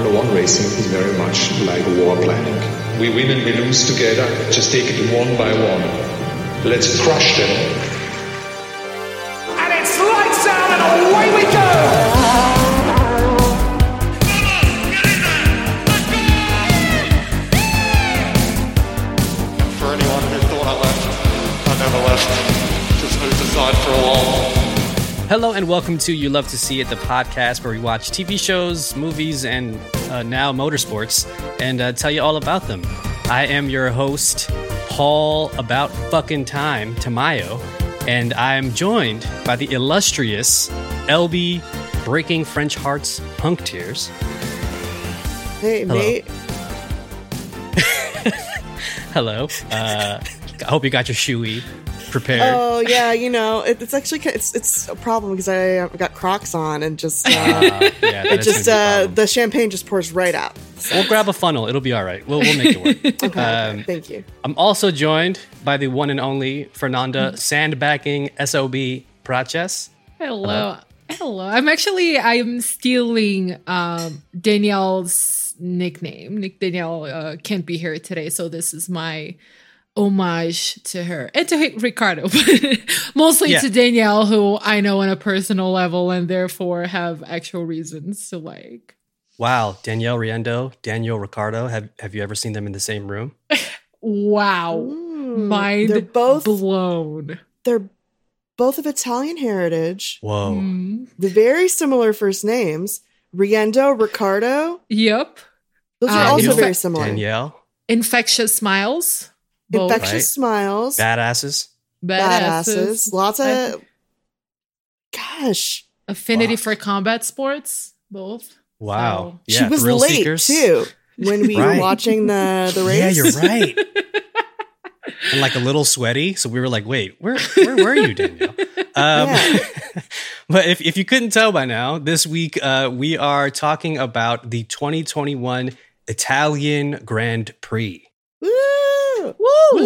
Formula One racing is very much like war planning. We win and we lose together, just take it one by one. Let's crush them. And it's lights out and away we go! For anyone who thought I left, I never left. Just moved aside for a while. Hello and welcome to You Love to See It, the podcast where we watch TV shows, movies, and uh, now motorsports and uh, tell you all about them. I am your host, Paul About Fucking Time Tamayo, and I am joined by the illustrious LB Breaking French Hearts Punk Tears. Hey, mate. Hello. Uh, I hope you got your shoey prepared. Oh yeah, you know it, it's actually it's it's a problem because I uh, got Crocs on and just uh, Uh, yeah, that it is just gonna be a uh, the champagne just pours right out. We'll grab a funnel. It'll be all right. We'll, we'll make it work. Okay, Um, thank you. I'm also joined by the one and only Fernanda Sandbagging SOB Praches. Hello. Hello. I'm actually I'm stealing um Danielle's nickname. Nick Danielle uh, can't be here today, so this is my homage to her and to Ricciardo, mostly Yeah. to Danielle, who I know on a personal level and therefore have actual reasons to like. Wow, Danielle Riendeau, Daniel Ricciardo. Have have you ever seen them in the same room? Wow, Mm, mind they're both blown. they're both of Italian heritage. Whoa. Mm. The very similar first names. Riendeau, Ricciardo. Yep. Those are Uh, also Danielle- very similar. Danielle, Infectious smiles. Both Infectious Right. smiles. badasses. badasses. Lots I- of. Gosh, affinity Wow. for combat sports. Both. Wow. So- Yeah, she was late seekers. too when we Right. were watching the the race. Yeah, you're right. and like a little sweaty, so we were like, "Wait, where where were you, Danielle?" Um, Yeah. but if, if you couldn't tell by now, this week uh, we are talking about the 2021 Italian Grand Prix. Woo! Woo!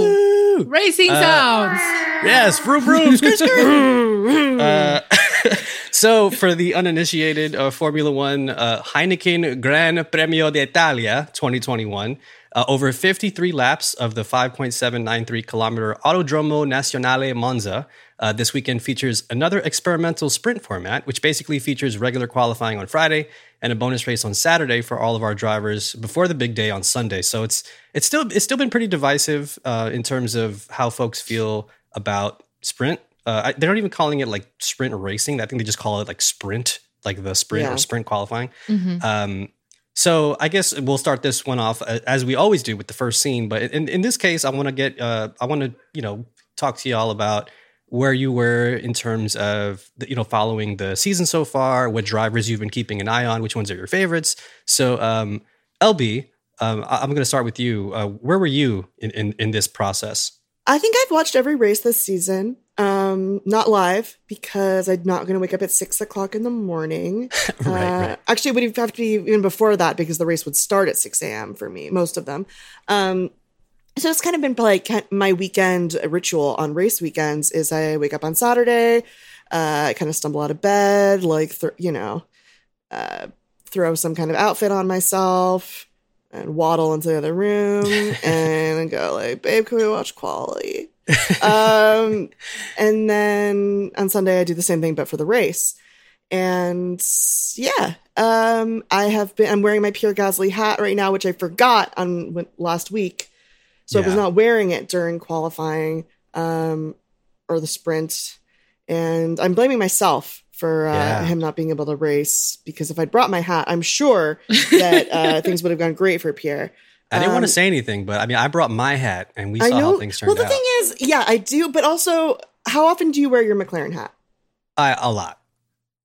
Woo! Racing Uh, sounds. Yes, vroom vroom, skirt, skirt. Uh, so, for the uninitiated, uh, Formula One uh, Heineken Gran Premio d'Italia 2021, uh, over 53 laps of the 5.793 kilometer Autodromo Nazionale Monza. Uh, this weekend features another experimental sprint format, which basically features regular qualifying on Friday and a bonus race on Saturday for all of our drivers before the big day on Sunday. So it's it's still it's still been pretty divisive uh, in terms of how folks feel about sprint. Uh, I, they're not even calling it like sprint racing. I think they just call it like sprint, like the sprint Yeah. or sprint qualifying. Mhm. Um, so I guess we'll start this one off uh, as we always do with the first scene. But in, in this case, I want to get uh, I want to you know talk to y'all about where you were in terms of the, you know following the season so far, what drivers you've been keeping an eye on, which ones are your favorites. So um, LB, um, I- I'm going to start with you. Uh, where were you in, in in this process? I think I've watched every race this season. Um, not live because I'm not going to wake up at six o'clock in the morning. right, Uh, right. Actually, it would have to be even before that because the race would start at 6 a.m. for me, most of them. Um, so it's kind of been like my weekend ritual on race weekends is I wake up on Saturday, uh, I kind of stumble out of bed, like, th- you know, uh, throw some kind of outfit on myself and waddle into the other room and go like, babe, can we watch quality? um, and then on Sunday I do the same thing, but for the race. And yeah, um, I have been. I'm wearing my Pierre Gasly hat right now, which I forgot on w- last week, so I was not wearing it during qualifying um, or the sprint. And I'm blaming myself for uh, Yeah. him not being able to race because if I'd brought my hat, I'm sure that uh, things would have gone great for Pierre. I didn't want to Um, say anything, but I mean, I brought my hat, and we saw how things turned well, the out. thing is, yeah, I do, but also, how often do you wear your McLaren hat? I, a lot.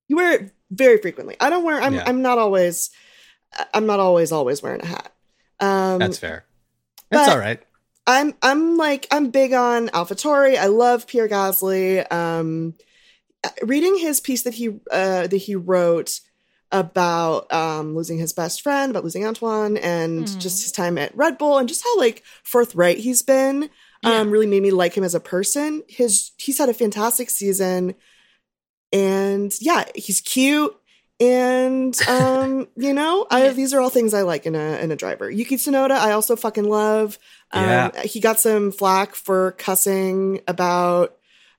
You wear it very frequently. I don't wear. I'm. Yeah. I'm not always. I'm not always always wearing a hat. Um, That's fair. That's all right. I'm. I'm like. I'm big on AlphaTauri. I love Pierre Gasly. Um, reading his piece that he uh, that he wrote about um, losing his best friend, about losing Antoine, and Hmm. just his time at Red Bull, and just how like forthright he's been. Um, really made me like him as a person. His he's had a fantastic season, and yeah, he's cute. And um, you know, I these are all things I like in a in a driver. Yuki Tsunoda, I also fucking love. Um, Yeah. he got some flack for cussing about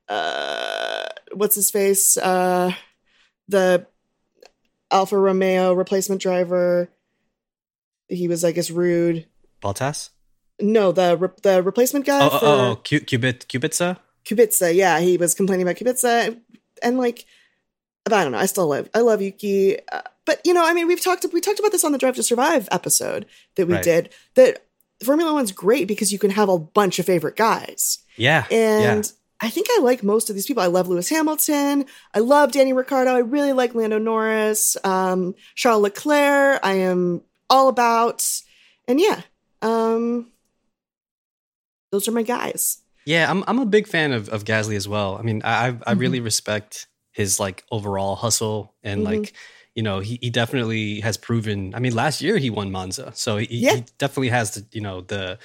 uh what's his face? Uh the Alfa Romeo replacement driver. He was, I guess, rude. Bottas? No, the re- the replacement guy Oh, for oh, oh, oh, Cu- Cubit, Kubitsa? Kubica. Yeah, he was complaining about Kubica, and like, but I don't know. I still love I love Yuki, uh, but you know, I mean, we've talked we talked about this on the Drive to Survive episode that we Right. did. That Formula One's great because you can have a bunch of favorite guys, Yeah. and yeah. I think I like most of these people. I love Lewis Hamilton. I love Danny Ricciardo. I really like Lando Norris. Um, Charles Leclerc. I am all about, and yeah, um, those are my guys. Yeah, I'm I'm a big fan of, of Gasly as well. I mean, I I I really respect his like overall hustle and Mhm. like you know he, he definitely has proven. I mean, last year he won Monza, so he, Yeah. he definitely has the you know the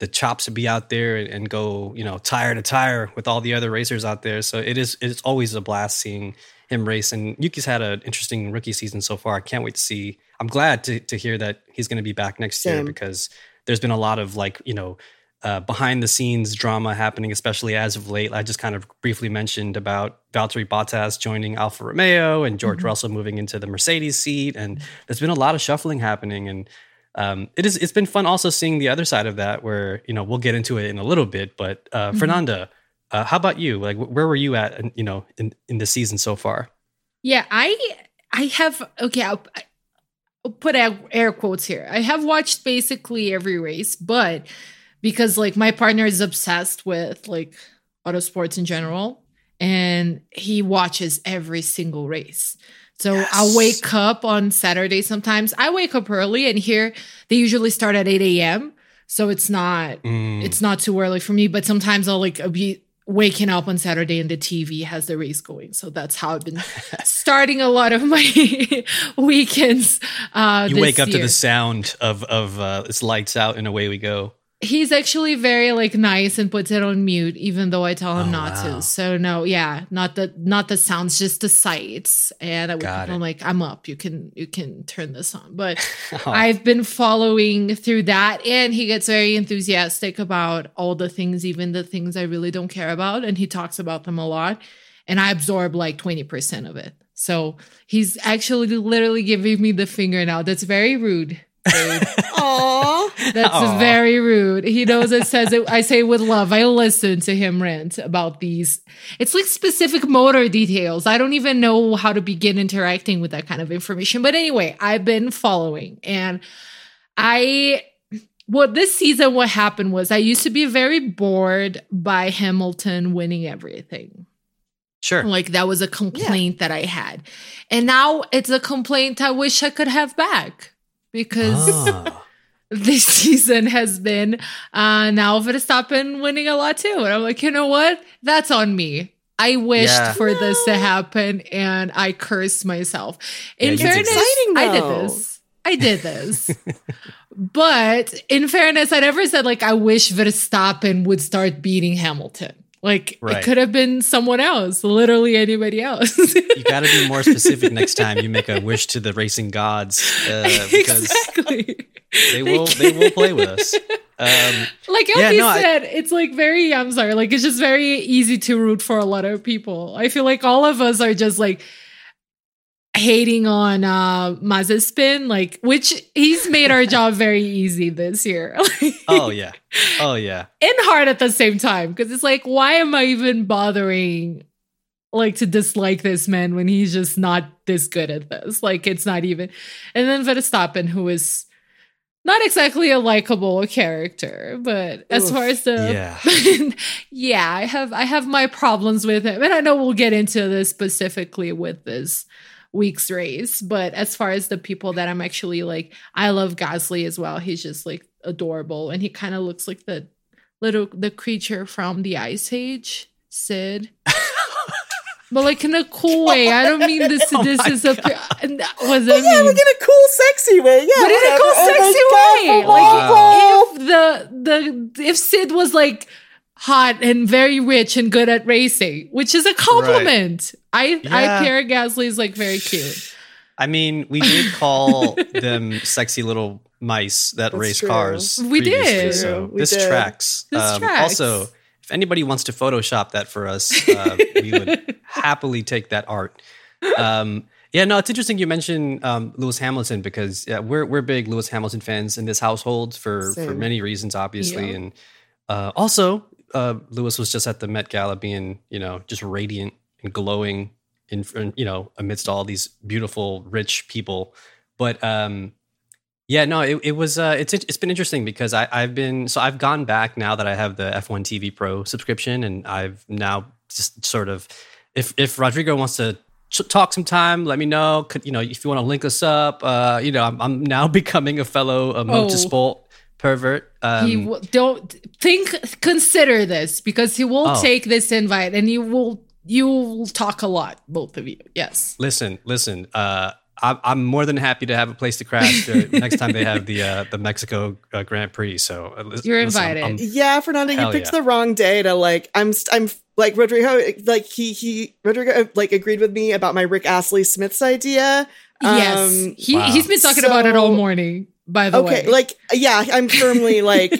the chops to be out there and, and go you know tire to tire with all the other racers out there. So it is it's always a blast seeing him race. And Yuki's had an interesting rookie season so far. I can't wait to see. I'm glad to to hear that he's going to be back next year because there's been a lot of like you know uh, behind the scenes drama happening, especially as of late. I just kind of briefly mentioned about Valtteri Bottas joining Alfa Romeo and George Russell moving into the Mercedes seat, and there's been a lot of shuffling happening. And um, it is it's been fun also seeing the other side of that, where you know we'll get into it in a little bit. But uh, Fernanda, uh, how about you? Like, wh- where were you at? in- You know, in in the season so far? Yeah, I I have okay. I'll, I'll put air quotes here. I have watched basically every race, but because like my partner is obsessed with like auto sports in general, and he watches every single race. So I'll wake up on Saturday sometimes. I wake up early, and here they usually start at eight a.m. So it's not Mm, it's not too early for me, but sometimes I'll like be waking up on Saturday and the TV has the race going. So that's how I've been starting a lot of my weekends. Uh, you wake up to the sound of of uh, it's lights out and away we go. He's actually very like nice and puts it on mute, even though I tell him Oh, not wow. to. So no, yeah, not the not the sounds, just the sights. And I wake Got up, it. I'm like, I'm up. You can you can turn this on, but. Oh, I've been following through that, and he gets very enthusiastic about all the things, even the things I really don't care about, and he talks about them a lot. And I absorb like 20% of it. So he's actually literally giving me the finger now. That's very rude. babe. Aww. That's Aw. very rude. He knows it says it. I say with love. I listen to him rant about these. It's like specific motor details. I don't even know how to begin interacting with that kind of information. But anyway, I've been following and I. What this season, what happened was I used to be very bored by Hamilton winning everything. sure. Like that was a complaint that I had. And now it's a complaint I wish I could have back because Ah. This season has been uh now Verstappen winning a lot too. And I'm like, you know what? That's on me. I wished Yeah. for this to happen and I cursed myself. In Yeah, fairness, Exciting, I did this. I did this. but in fairness, I never said like I wish Verstappen would start beating Hamilton. Like Right. it could have been someone else, literally anybody else. you got to be more specific next time you make a wish to the racing gods uh, because exactly. they will they will play with us. Um, Like Yeah, Elfie no, I- said, it's like very, I'm sorry, like it's just very easy to root for a lot of people. I feel like all of us are just like hating on uh Mazepin, like which he's made our job very easy this year. oh yeah, oh yeah. and hard at the same time. Cause it's like, why am I even bothering like to dislike this man when he's just not this good at this? Like it's not even and then Verstappen, who is not exactly a likable character, but as far as the Yeah. yeah, I have I have my problems with him, and I know we'll get into this specifically with this week's race. But as far as the people that I'm actually like, I love Gasly as well. He's just like adorable, and he kind of looks like the little the creature from the Ice Age, Sid. But like in a cool way. I don't mean this. Oh this is a. Was Yeah, I like in a cool, sexy way. Yeah, but in a cool, Oh sexy way. Like if the the if Sid was like hot and very rich and good at racing, which is a compliment. I Yeah. I Pierre Gasly is like very cute. I mean, we did call them sexy little mice that That's race true. cars. We did. So We this did. tracks. Um, tracks. Also, if anybody wants to Photoshop that for us, uh, we would happily take that art. Um, yeah, no, it's interesting you mentioned um, Lewis Hamilton because yeah, we're we're big Lewis Hamilton fans in this household for for many reasons, obviously, Yeah. and uh, also uh, Lewis was just at the Met Gala, being you know just radiant and glowing in, in you know amidst all these beautiful, rich people. But um, yeah, no, it, it was uh, it's it's been interesting because I, I've been so I've gone back now that I have the F1 TV Pro subscription, and I've now just sort of if if Rodrigo wants to talk some time, let me know. Could you know if you want to link us up? Uh, you know, I'm, I'm now becoming a fellow uh, motorsport pervert. Um, he will, don't think consider this because he will Oh. take this invite and you will you will talk a lot both of you yes listen, listen. Uh, I'm, I'm more than happy to have a place to crash uh, next time they have the uh, the Mexico uh, Grand Prix. So uh, lis- You're listen, I'm- invited. I'm- Yeah, Fernando, you picked yeah. the wrong day to like. I'm I'm like Rodrigo. Like he he Rodrigo like agreed with me about my Rick Astley Smith's idea. yes Um, he, wow. he's been talking about it all morning by the Okay, way like yeah, I'm firmly like.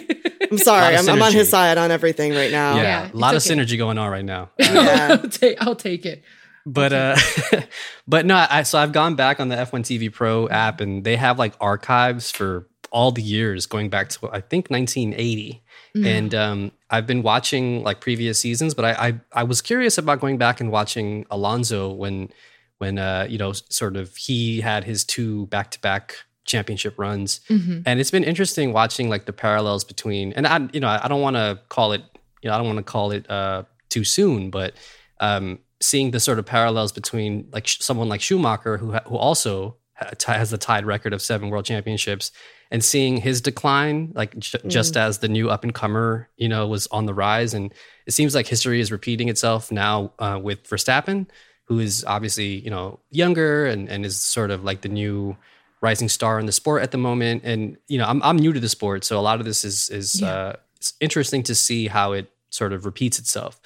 I'm sorry, I'm, I'm on his side on everything right now. yeah, Yeah, a lot of okay. synergy going on right now. Yeah. I'll, take, I'll take it but uh but no i so i've gone back on the f1 tv pro app and they have like archives for all the years going back to i think 1980 and um i've been watching like previous seasons but I, I i was curious about going back and watching alonso when when uh you know sort of he had his two back-to-back championship runs. Mhm. and it's been interesting watching like the parallels between and i you know i don't want to call it you know i don't want to call it uh too soon but um seeing the sort of parallels between like sh- someone like schumacher who ha- who also ha- has the tied record of seven world championships and seeing his decline like j- just as the new up and comer you know was on the rise. And it seems like history is repeating itself now uh, with verstappen who is obviously you know younger and, and is sort of like the new rising star in the sport at the moment. And you know, I'm I'm new to the sport, so a lot of this is is Yeah. uh, it's interesting to see how it sort of repeats itself.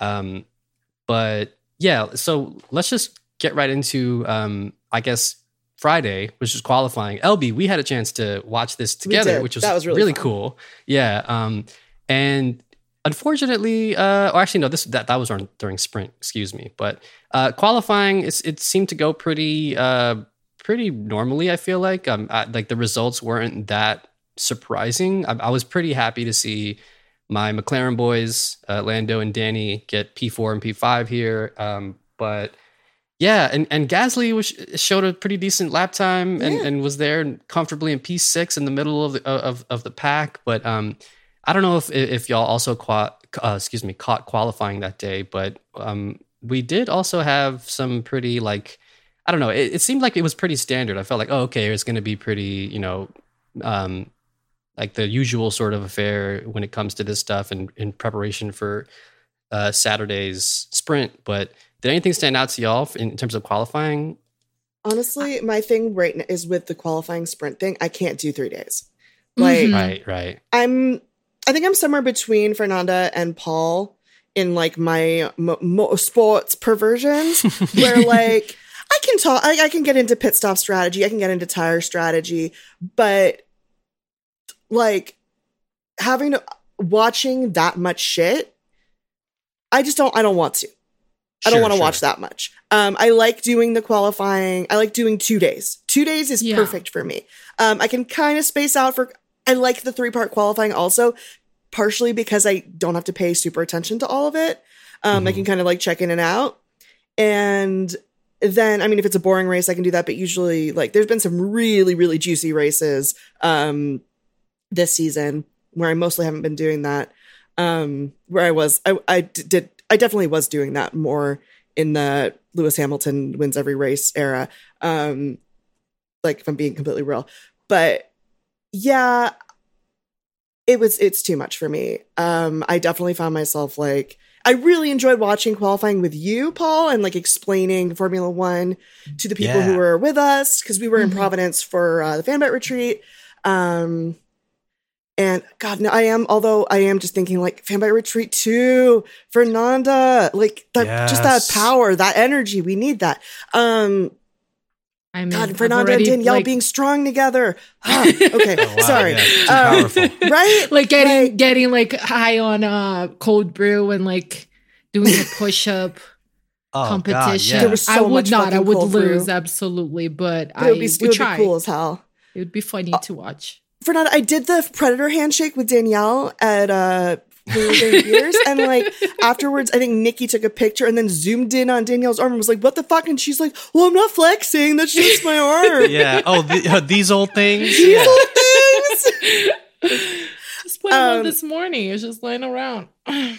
Um, but yeah, so let's just get right into um, I guess Friday, which is qualifying. LB, we had a chance to watch this together, which was, That was really fun. cool. Yeah. Um, and unfortunately, uh, or actually, no, this that that was during sprint. Excuse me, but uh, qualifying, it's, it seemed to go pretty uh, pretty normally. I feel like um, I, like the results weren't that surprising. I, I was pretty happy to see my McLaren boys, uh, Lando and Danny, get P4 and P5 here. Um, but yeah, and, and Gasly was, showed a pretty decent lap time and, Yeah. and was there comfortably in P6 in the middle of the, of, of the pack. But um, I don't know if if y'all also qua- uh, excuse me caught qualifying that day, but um, we did also have some pretty like I don't know. It, it seemed like it was pretty standard. I felt like oh okay, it's going to be pretty you know um, like the usual sort of affair when it comes to this stuff and in preparation for uh, Saturday's sprint. But did anything stand out to y'all in terms of qualifying? Honestly, my thing right now is with the qualifying sprint thing. I can't do three days. Like Mhm. Right, right. I'm, I think I'm somewhere between Fernanda and Paul in like my mo- mo- sports perversions, where like I can talk, I, I can get into pit stop strategy, I can get into tire strategy, but like having to watching that much shit, I just don't. I don't want to. I don't want to sure. watch that much. Um, I like doing the qualifying. I like doing two days. Two days is Yeah. perfect for me. Um, I can kind of space out for. I like the three part qualifying also, partially because I don't have to pay super attention to all of it. Um, I Mhm. can kind of like check in and out, and then I mean, if it's a boring race, I can do that. But usually, like, there's been some really, really juicy races um, this season where I mostly haven't been doing that. Um, where I was, I, I did, I definitely was doing that more in the Lewis Hamilton wins every race era. Um, like if I'm being completely real, but yeah, it was, it's too much for me. Um, I definitely found myself like, I really enjoyed watching qualifying with you, Paul, and like explaining Formula One to the people who were with us because we were in Mhm. Providence for uh, the Fanbyte retreat. Um, and God, no, I am. Although I am just thinking like Fanbyte retreat too, Fernanda, like that, just that power, that energy. We need that. Um, I mean, God, I've Fernando already, and Danielle like, being strong together. Ah, okay, Oh, Wow, sorry. yeah, Um, right? like getting Like- getting like high on uh cold brew and like doing a push up Oh, God, competition. yeah. There was so I would much not. I would cold brew. lose absolutely, but It I would be, would, it would try. be cool as hell. It would be funny Uh, to watch. Fernando, I did the predator handshake with Danielle at uh Blue Day Beers, and like afterwards, I think Nikki took a picture and then zoomed in on Danielle's arm and was like, "What the fuck?" And she's like, "Well, I'm not flexing. That's just my arm." yeah. Oh, the, uh, these old things. These Yeah. little things. Just playing one um, this morning. It was just laying around.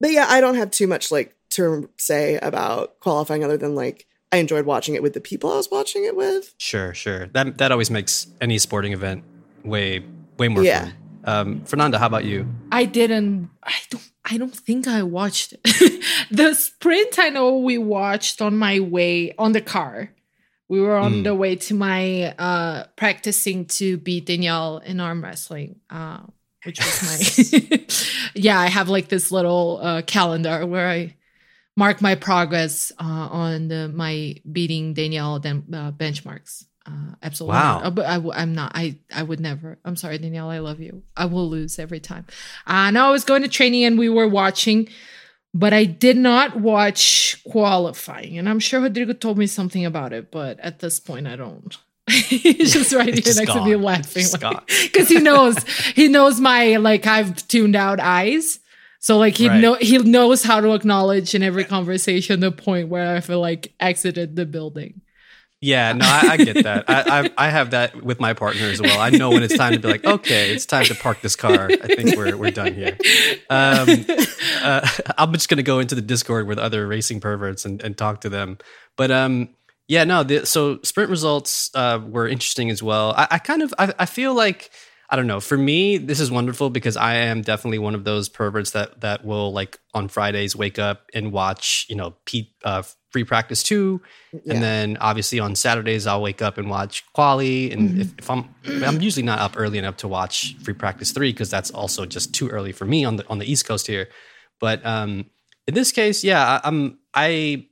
But yeah, I don't have too much like to say about qualifying other than like I enjoyed watching it with the people I was watching it with. Sure, sure. That that always makes any sporting event way way more Yeah. fun. Um, Fernanda, how about you? I didn't. I don't. I don't think I watched it. the sprint. I know we watched on my way on the car. We were on Mm. the way to my uh practicing to beat Danielle in arm wrestling. Uh, which was my yeah. I have like this little uh, calendar where I mark my progress uh, on the, my beating Danielle then uh, benchmarks. Uh, absolutely. Wow. not. Uh, but I, w- I'm not. I I would never. I'm sorry, Danielle. I love you. I will lose every time. I know I was going to training and we were watching, but I did not watch qualifying. And I'm sure Rodrigo told me something about it, but at this point, I don't. He's just right here next to me laughing gone. because he knows he knows my like I've tuned out eyes. So like he Right. know he knows how to acknowledge in every conversation the point where I feel like exited the building. Yeah, no, I, I get that. I, I I have that with my partner as well. I know when it's time to be like, okay, it's time to park this car. I think we're we're done here. Um, uh, I'm just gonna go into the Discord with other racing perverts and, and talk to them. But um, yeah, no. The, so sprint results uh, were interesting as well. I, I kind of I, I feel like I don't know. For me, this is wonderful because I am definitely one of those perverts that that will like on Fridays wake up and watch you know Pete uh, free practice two, Yeah. and then obviously on Saturdays I'll wake up and watch quali. And if, if I'm I'm usually not up early enough to watch free practice three because that's also just too early for me on the on the East Coast here. But um, in this case, yeah, I, I'm I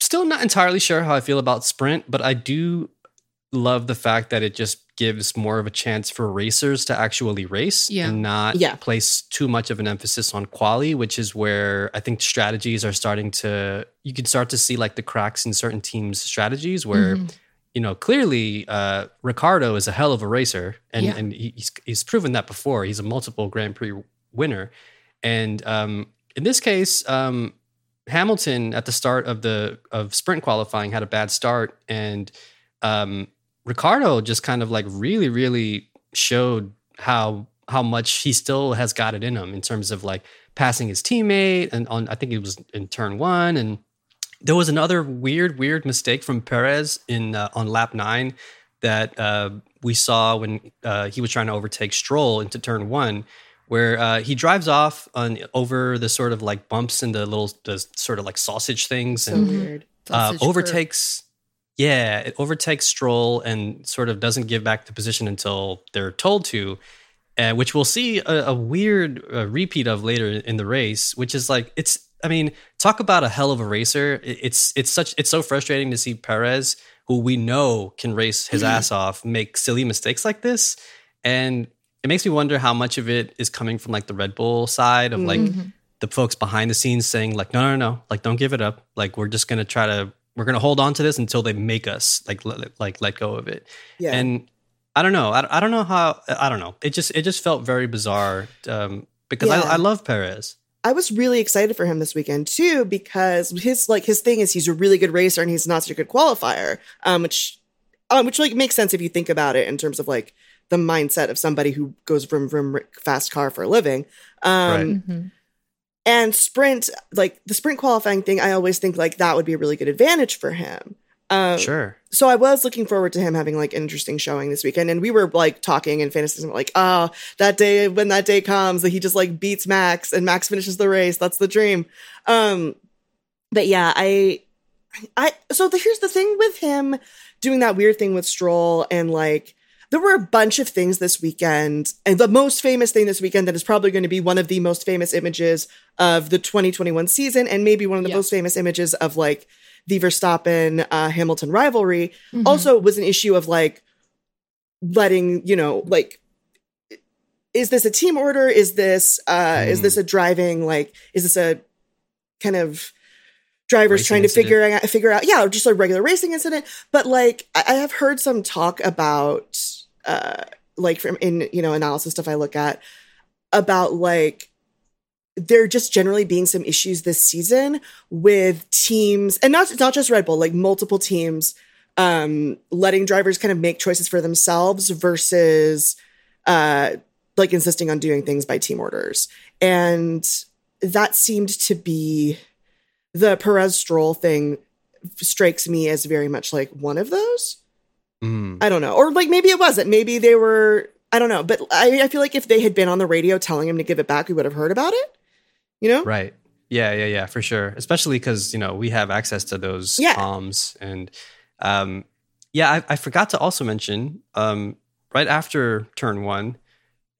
still not entirely sure how I feel about sprint, but I do love the fact that it just gives more of a chance for racers to actually race Yeah. and not Yeah. place too much of an emphasis on quali, which is where I think strategies are starting to you can start to see like the cracks in certain teams' strategies where Mhm. you know clearly uh, Ricciardo is a hell of a racer and Yeah. and he's he's proven that before. He's a multiple Grand Prix winner, and um, in this case, um, Hamilton at the start of the of sprint qualifying had a bad start, and um, Ricciardo just kind of like really, really showed how how much he still has got it in him in terms of like passing his teammate and on I think it was in turn one and there was another weird weird mistake from Perez in uh, on lap nine that uh, we saw when uh, he was trying to overtake Stroll into turn one where uh, he drives off on over the sort of like bumps and the little the sort of like sausage things So and weird. uh, overtakes yeah it overtakes stroll and sort of doesn't give back the position until they're told to uh, which we'll see a, a weird uh, repeat of later in the race which is like it's i mean talk about a hell of a racer. It- it's it's such it's so frustrating to see perez who we know can race his ass off make silly mistakes like this. And it makes me wonder how much of it is coming from like the red bull side of like Mhm. the folks behind the scenes saying like no no no like don't give it up. Like we're just gonna try to we're gonna hold on to this until they make us like let, like let go of it Yeah. and i don't know I, I don't know how i don't know it just it just felt very bizarre um because Yeah. I, I love perez I was really excited for him this weekend too because his like his thing is he's a really good racer and he's not such a good qualifier, um, which um, which like makes sense if you think about it in terms of like the mindset of somebody who goes from from fast car for a living. Um, Right. Mhm. And sprint, like the sprint qualifying thing, I always think like that would be a really good advantage for him. Um, sure so I was looking forward to him having like an interesting showing this weekend, and we were like talking in fantasy, like, oh, that day when that day comes, that he just like beats Max and Max finishes the race. That's the dream. Um, but yeah, I, I. So the, here's the thing with him doing that weird thing with Stroll, and like there were a bunch of things this weekend, and the most famous thing this weekend that is probably going to be one of the most famous images of the 2021 season, and maybe one of the Yeah. most famous images of like the Verstappen uh, Hamilton rivalry also was an issue of like letting you know like is this a team order is this uh is this a driving like is this a kind of drivers Racing trying to incident. figure out figure out yeah just a regular racing incident but like i I have heard some talk about uh like from in you know analysis stuff i look at about like there just generally being some issues this season with teams and not not just red bull like multiple teams um letting drivers kind of make choices for themselves versus uh like insisting on doing things by team orders and that seemed to be the Perez Stroll thing strikes me as very much like one of those. Mm. I don't know. Or like maybe it wasn't. Maybe they were I don't know. But I, I feel like if they had been on the radio telling him to give it back, we would have heard about it. You know? Right. Yeah, yeah, yeah, for sure. Especially because you know we have access to those Yeah. comms, and um, yeah, I, I forgot to also mention um, right after turn one,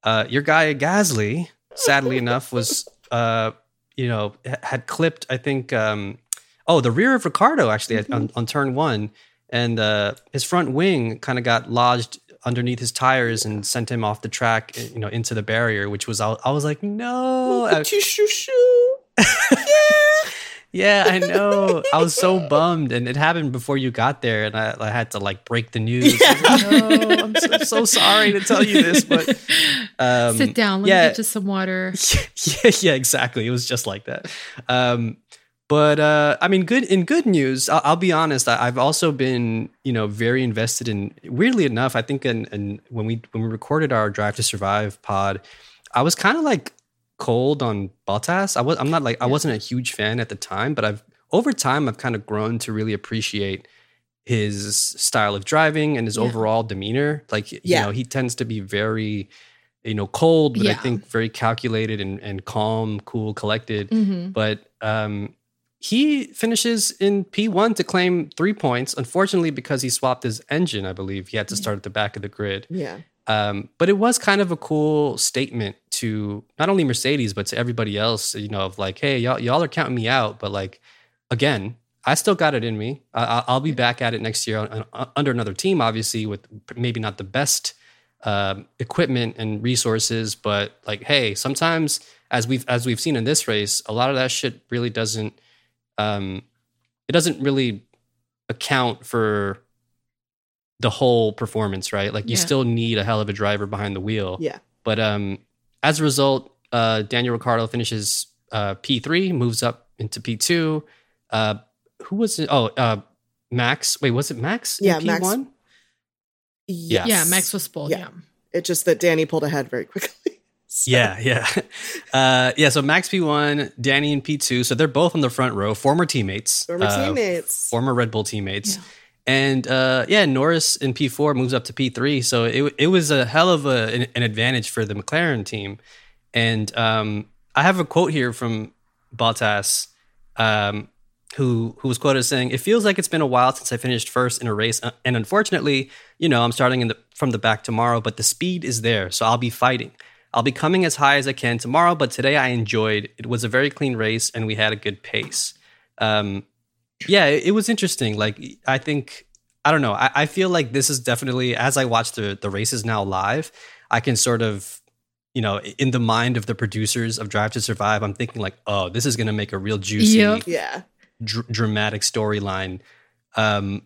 uh, your guy Gasly, sadly enough, was uh, you know had clipped. I think um, oh the rear of Ricciardo actually Mm-hmm. on, on turn one, and uh, his front wing kind of got lodged underneath his tires and sent him off the track, you know, into the barrier, which was I, I was like, no, I- Petit chouchou. yeah, I know. I was so bummed, and it happened before you got there, and I, I had to like break the news. I was like, no, I'm so, so sorry to tell you this, but um, Sit down. Let yeah. me get you some water. yeah, yeah, exactly. It was just like that. Um, but uh, I mean, good in good news. I'll, I'll be honest. I, I've also been, you know, very invested in. Weirdly enough, I think, in, in when we when we recorded our Drive to Survive pod, I was kind of like cold on Bottas. I was. I'm not like I wasn't a huge fan at the time, but I've over time I've kind of grown to really appreciate his style of driving and his Yeah. overall demeanor. Like, you Yeah. know, he tends to be very, you know, cold, but I think very calculated and, and calm, cool, collected. Mhm. But um, he finishes in P1 to claim three points. Unfortunately, because he swapped his engine, I believe he had to start at the back of the grid. Yeah. Um, but it was kind of a cool statement to not only Mercedes but to everybody else. You know, of like, hey, y'all, y'all are counting me out, but like, again, I still got it in me. I, I- I'll be back at it next year on, on- under another team, obviously with maybe not the best um, equipment and resources, but like, hey, sometimes as we've as we've seen in this race, a lot of that shit really doesn't um, it doesn't really account for the whole performance, right? Like you Yeah. still need a hell of a driver behind the wheel. Yeah. But um, as a result, uh, Daniel Ricciardo finishes uh, P3, moves up into P2. Uh, who was it? Oh, uh, Max. Wait, was it Max? Yeah, Max- P1? Yes. Yeah, Max was pulled. Yeah. Yeah. It's just that Danny pulled ahead very quickly. So- Yeah, yeah. Uh, yeah, so Max P1, Danny and P2. So they're both on the front row, former teammates. Former uh, teammates. Former Red Bull teammates. Yeah. And uh, yeah, Norris in P4 moves up to P3. So it, it was a hell of a, an, an advantage for the McLaren team. And um, I have a quote here from Bottas, um, who who was quoted as saying, "It feels like it's been a while since I finished first in a race, uh, and unfortunately, you know, I'm starting in the from the back tomorrow, but the speed is there, so I'll be fighting. I'll be coming as high as I can tomorrow, but today I enjoyed. It was a very clean race, and we had a good pace. Um, yeah, it, it was interesting. Like I think I don't know. I, I feel like this is definitely as I watch the the races now live, I can sort of you know in the mind of the producers of Drive to Survive, I'm thinking like, oh, this is going to make a real juicy, Yep. Yeah. dr- dramatic storyline. Um,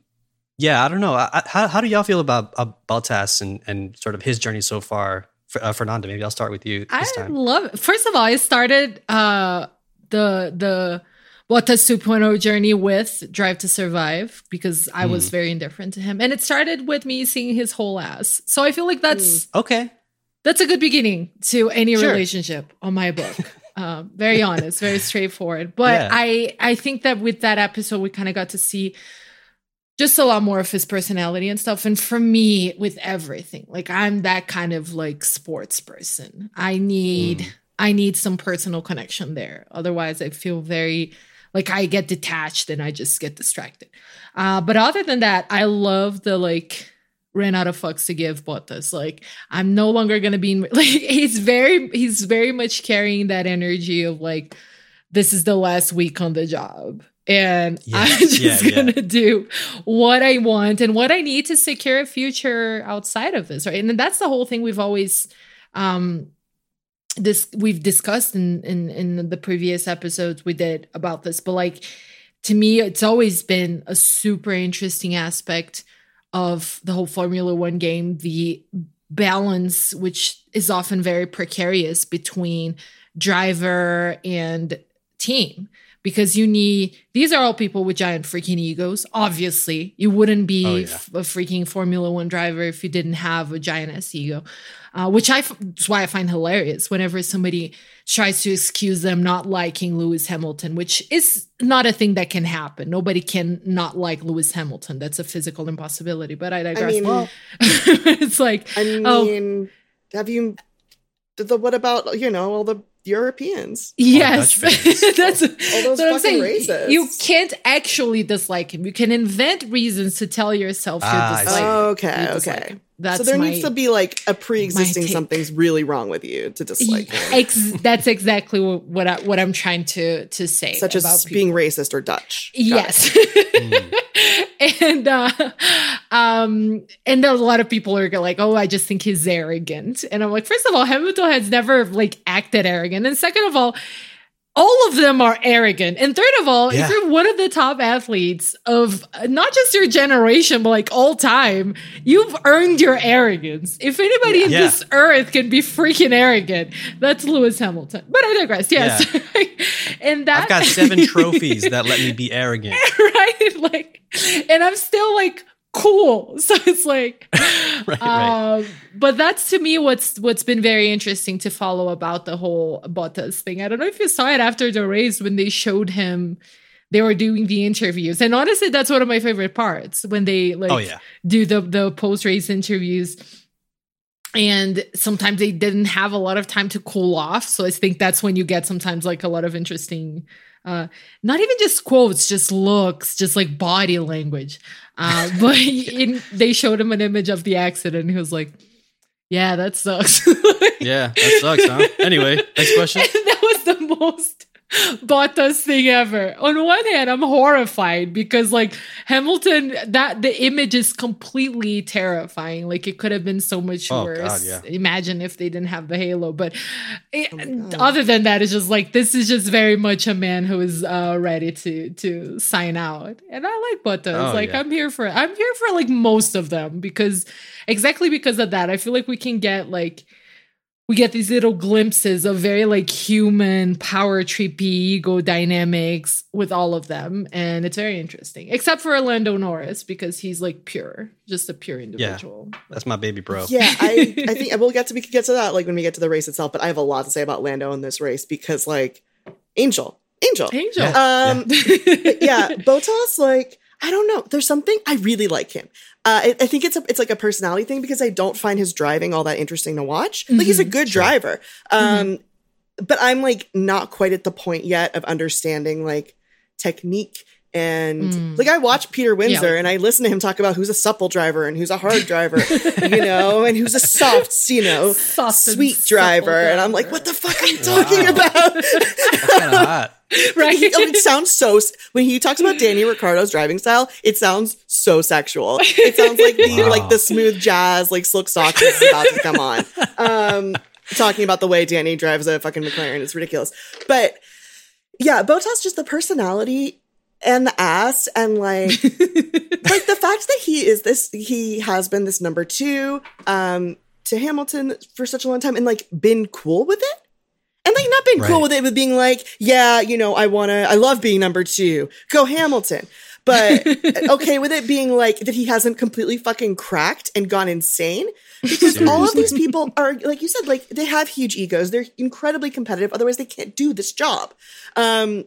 yeah, I don't know. I, I- how how do y'all feel about, about Bottas and and sort of his journey so far? Uh, Fernanda, maybe I'll start with you I this time. love it. First of all, I started uh the the Bottas 2.0 journey with Drive to Survive because I was Hmm. very indifferent to him. And it started with me seeing his whole ass. So I feel like that's Okay, that's a good beginning to any Sure. relationship on my book. um, very honest, very straightforward. But Yeah. I I think that with that episode, we kind of got to see just a lot more of his personality and stuff. And for me, with everything, like I'm that kind of like sports person. I need I need some personal connection there. Otherwise, I feel very like I get detached and I just get distracted. Uh, but other than that, I love the like ran out of fucks to give Bottas. Like I'm no longer gonna be in, like he's very he's very much carrying that energy of like this is the last week on the job. And Yeah, I'm just yeah, yeah. gonna do what I want and what I need to secure a future outside of this, right? And that's the whole thing we've always um this we've discussed in in in the previous episodes we did about this, but like to me, it's always been a super interesting aspect of the whole Formula One game, the balance, which is often very precarious between driver and team. Because you need, these are all people with giant freaking egos. Obviously, you wouldn't be Oh, yeah. f- a freaking Formula One driver if you didn't have a giant ass ego, uh, which I, f- that's why I find hilarious whenever somebody tries to excuse them not liking Lewis Hamilton, which is not a thing that can happen. Nobody can not like Lewis Hamilton. That's a physical impossibility. But I I digress. mean, it's like, I oh. mean, have you? The, what about you know all the Europeans? yes, Dutch that's All those what I'm fucking saying. racists. You can't actually dislike him. You can invent reasons to tell yourself Ah, you're I disliking. okay, You dislike okay. him. That's so there my, needs to be like a pre-existing something's really wrong with you to dislike Ex- that's exactly what what, I, what I'm trying to to say. such as people. being racist or Dutch. Got yes and uh um and a lot of people are like oh i just think he's arrogant and i'm like first of all hamilton has never like acted arrogant and second of all all of them are arrogant and third of all Yeah. if you're one of the top athletes of uh, not just your generation but like all time you've earned your arrogance if anybody in Yeah. this earth can be freaking arrogant that's lewis hamilton but i digress yes and that I've got seven trophies that let me be arrogant. right? Like, and I'm still like cool. So it's like, Right, right. um, but that's to me what's what's been very interesting to follow about the whole Bottas thing. I don't know if you saw it after the race when they showed him. They were doing the interviews, and honestly, that's one of my favorite parts when they like Oh, yeah. do the the post race interviews. And sometimes they didn't have a lot of time to cool off, so I think that's when you get sometimes like a lot of interesting uh not even just quotes just looks just like body language uh but in, they showed him an image of the accident he was like yeah that sucks Yeah, that sucks, huh? Anyway, next question. that was the most Bottas thing ever. On one hand, I'm horrified because like Hamilton, that the image is completely terrifying. Like it could have been so much Oh, worse. God, yeah. Imagine if they didn't have the halo. But it, God. other than that, it's just like this is just very much a man who is uh, ready to to sign out. And I like Bottas. Oh, like yeah. I'm here for I'm here for like most of them because exactly because of that, I feel like we can get like we get these little glimpses of very like human power trippy ego dynamics with all of them and it's very interesting. Except for Orlando Norris because he's like pure just a pure individual. Yeah, That's my baby bro. Yeah, I, I think we'll get to we could get to that like when we get to the race itself. But I have a lot to say about Lando in this race because like Angel, Angel, angel. Um, yeah, Bottas, like I don't know. There's something I really like him. Uh, I, I think it's a, it's like a personality thing because I don't find his driving all that interesting to watch. Like he's a good driver, um, but I'm like not quite at the point yet of understanding like technique and Mm. like I watch Peter Windsor Yeah. and I listen to him talk about who's a supple driver and who's a hard driver, you know, and who's a soft, you know, Soft sweet supple driver. And I'm like, what the fuck are you talking about? That's kind of hot. right He- oh, it sounds so when he talks about Danny Ricciardo's driving style, it sounds so sexual. It sounds like the Wow. like the smooth jazz, like Silk Stockings is about to come on. Um, talking about the way Danny drives a fucking McLaren, it's ridiculous. But yeah, Bottas just the personality and the ass and like like the fact that he is this he has been this number two um to Hamilton for such a long time and like been cool with it. And like not been cool with it with being like, yeah, you know, I wanna I love being number two. Go Hamilton. But okay with it being like that he hasn't completely fucking cracked and gone insane. Because all of these people are like you said, like they have huge egos. They're incredibly competitive, otherwise they can't do this job. Um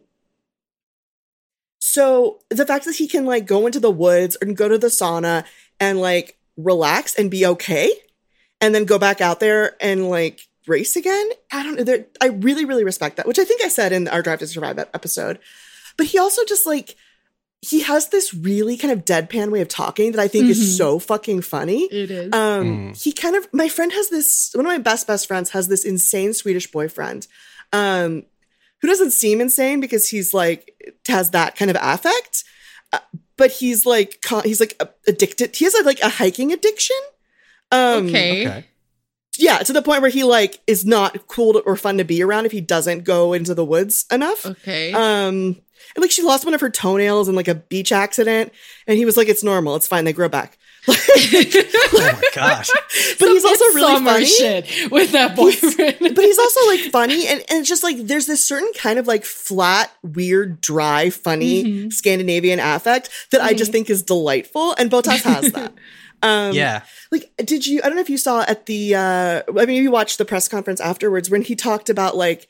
so the fact that he can like go into the woods and go to the sauna and like relax and be okay and then go back out there and like race again. I don't know. There- I really, really respect that, which I think I said in our Drive to Survive ep- episode. But he also just like, he has this really kind of deadpan way of talking that I think Mhm. is so fucking funny. it is Um, he kind of my friend has this one of my best best friends has this insane Swedish boyfriend, um, who doesn't seem insane because he's like has that kind of affect, uh, but he's like co- he's like addicted. He has a, like a hiking addiction. Um, okay. Okay. Yeah, to the point where he like is not cool to, or fun to be around if he doesn't go into the woods enough. Okay. Um, and like she lost one of her toenails in like a beach accident, and he was like, "It's normal, it's fine, they grow back." Oh my gosh. But he's also really Summer funny. shit with that boyfriend. but he's also like funny and, and it's just like there's this certain kind of like flat weird dry funny Mm-hmm. scandinavian affect that i just think is delightful and Bottas has that um Yeah. like did you i don't know if you saw at the uh i mean you watched the press conference afterwards when he talked about like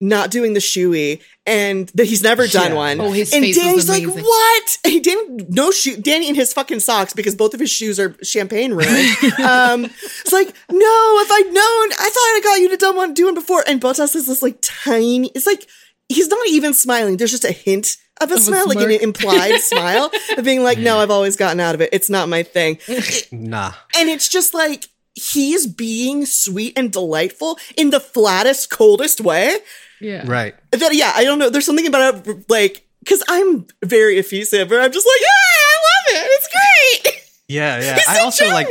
not doing the shoey and that he's never done Yeah. one. Oh, his and face was Danny's like, what? He didn't no shoe Danny in his fucking socks because both of his shoes are champagne ruined. um it's like, no, if I'd known, I thought I got you to done one do one before. And Bottas is this like tiny, it's like he's not even smiling. There's just a hint of a Of a smile, like an implied smile of being like, no, I've always gotten out of it. It's not my thing. Nah. And it's just like he's being sweet and delightful in the flattest, coldest way. yeah. Right. That yeah, I don't know. There's something about it, like because I'm very effusive, and I'm just like, yeah, I love it. It's great. Yeah, yeah. He's I so also like.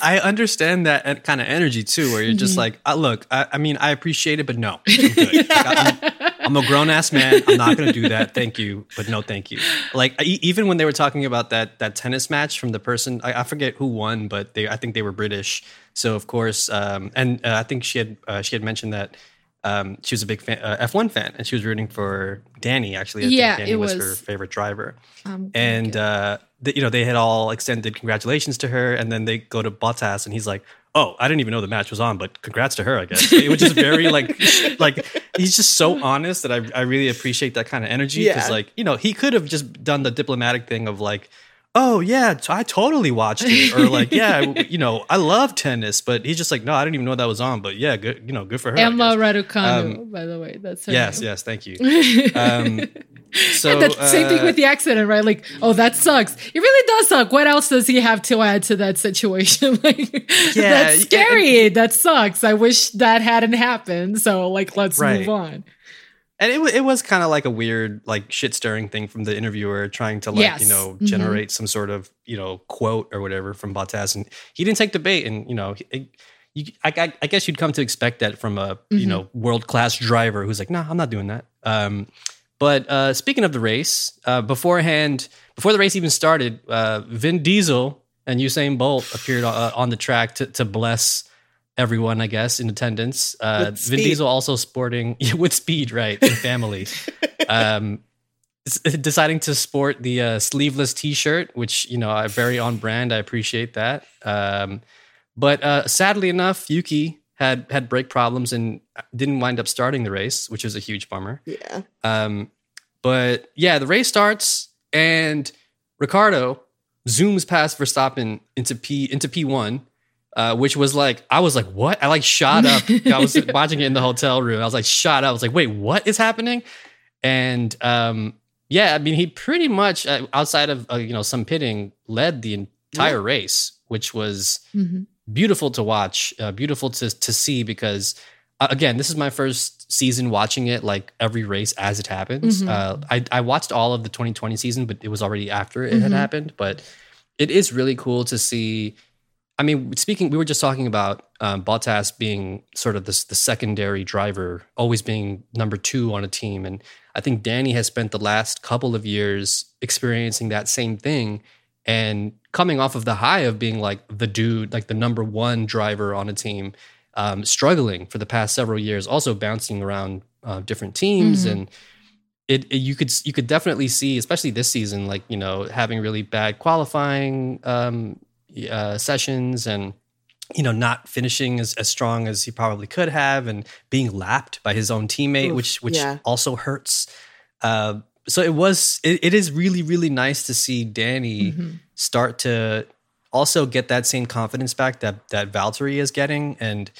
I understand that kind of energy too, where you're just like, uh, look, I, I mean, I appreciate it, but no, I'm good. Like, I'm, I'm a grown ass man. I'm not going to do that. Thank you, but no, thank you. Like e- even when they were talking about that that tennis match from the person, I, I forget who won, but they I think they were British. So of course, um, and uh, I think she had uh, she had mentioned that. Um, she was a big fan, uh, F1 fan, and she was rooting for Danny. Actually, I Yeah, think Danny it was, was- her favorite driver Um, and uh, the, you know they had all extended congratulations to her, and then they go to Bottas, and he's like, "Oh, I didn't even know the match was on, but congrats to her, I guess." It was just very like, like he's just so honest that I I really appreciate that kind of energy because Yeah. like you know he could have just done the diplomatic thing of like. Oh yeah, I totally watched it. Or like, yeah, you know, I love tennis, but he's just like, no, I didn't even know that was on. But yeah, good, you know, good for her. Emma. Raducanu, by the way. That's her Yes, name. yes, thank you. Um, so And the same thing uh, with the accident, right? Like, oh, that sucks. It really does suck. What else does he have to add to that situation? like, Yeah, that's and- scary. that sucks. I wish that hadn't happened. So, like, let's Right. move on. And it, it was kind of like a weird, like shit stirring thing from the interviewer trying to like, Yes. you know, Mhm. generate some sort of, you know, quote or whatever from Bottas. And he didn't take the bait. And, you know, he- you, I, I, I guess you'd come to expect that from a, you Mhm. know, world class driver who's like, nah, I'm not doing that. Um, but uh, speaking of the race, uh, beforehand, before the race even started, uh, Vin Diesel and Usain Bolt appeared uh, on the track to, to bless everyone, I guess, in attendance. Uh, Vin. Diesel also sporting with speed, right, and family. um, deciding to sport the uh, sleeveless T-shirt, which you know, I very on brand. I appreciate that. Um, but uh, sadly enough, Yuki had had brake problems and didn't wind up starting the race, which was a huge bummer. Yeah. Um, but yeah, the race starts and Ricciardo zooms past Verstappen into P into P one, uh, which was like I was like, what? I like shot up. I was watching it in the hotel room. I was like shot up. I was like, wait, what is happening? And um, yeah, I mean, he pretty much uh, outside of uh, you know some pitting led the entire race, which was Mhm. Beautiful to watch, uh, beautiful to to see because uh, again, this is my first season watching it like every race as it happens. Mhm. Uh, I I watched all of the 2020 season, but it was already after it had Mhm. happened. But it is really cool to see. I mean, speaking, we were just talking about um, Bottas being sort of this the secondary driver, always being number two on a team, and I think Danny has spent the last couple of years experiencing that same thing and coming off of the high of being like the dude, like the number one driver on a team, um, struggling for the past several years, also bouncing around uh, different teams Mhm. and. It, it- you could you could definitely see, especially this season, like you know having really bad qualifying um, uh, sessions and you know not finishing as, as strong as he probably could have and being lapped by his own teammate, Oof, which which yeah. also hurts. Uh, so it was it, it is really really nice to see Danny Mhm. Start to also get that same confidence back that that Valtteri is getting and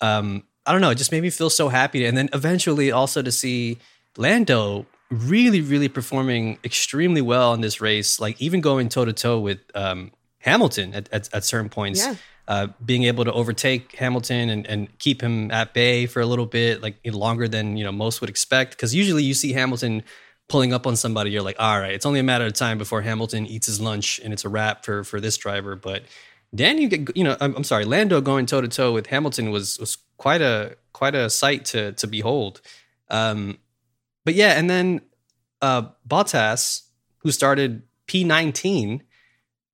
um I don't know, it just made me feel so happy and then eventually also to see Lando really really performing extremely well in this race like even going toe to toe with um Hamilton at, at, at certain points. Yeah. Uh, being able to overtake Hamilton and, and keep him at bay for a little bit, like longer than you know most would expect. Because usually you see Hamilton pulling up on somebody, you're like, all right, it's only a matter of time before Hamilton eats his lunch and it's a wrap for for this driver. But Danny, you get, you know, I'm, I'm sorry, Lando going toe to toe with Hamilton was was quite a quite a sight to to behold. Um, but yeah, and then uh, Bottas, who started P19,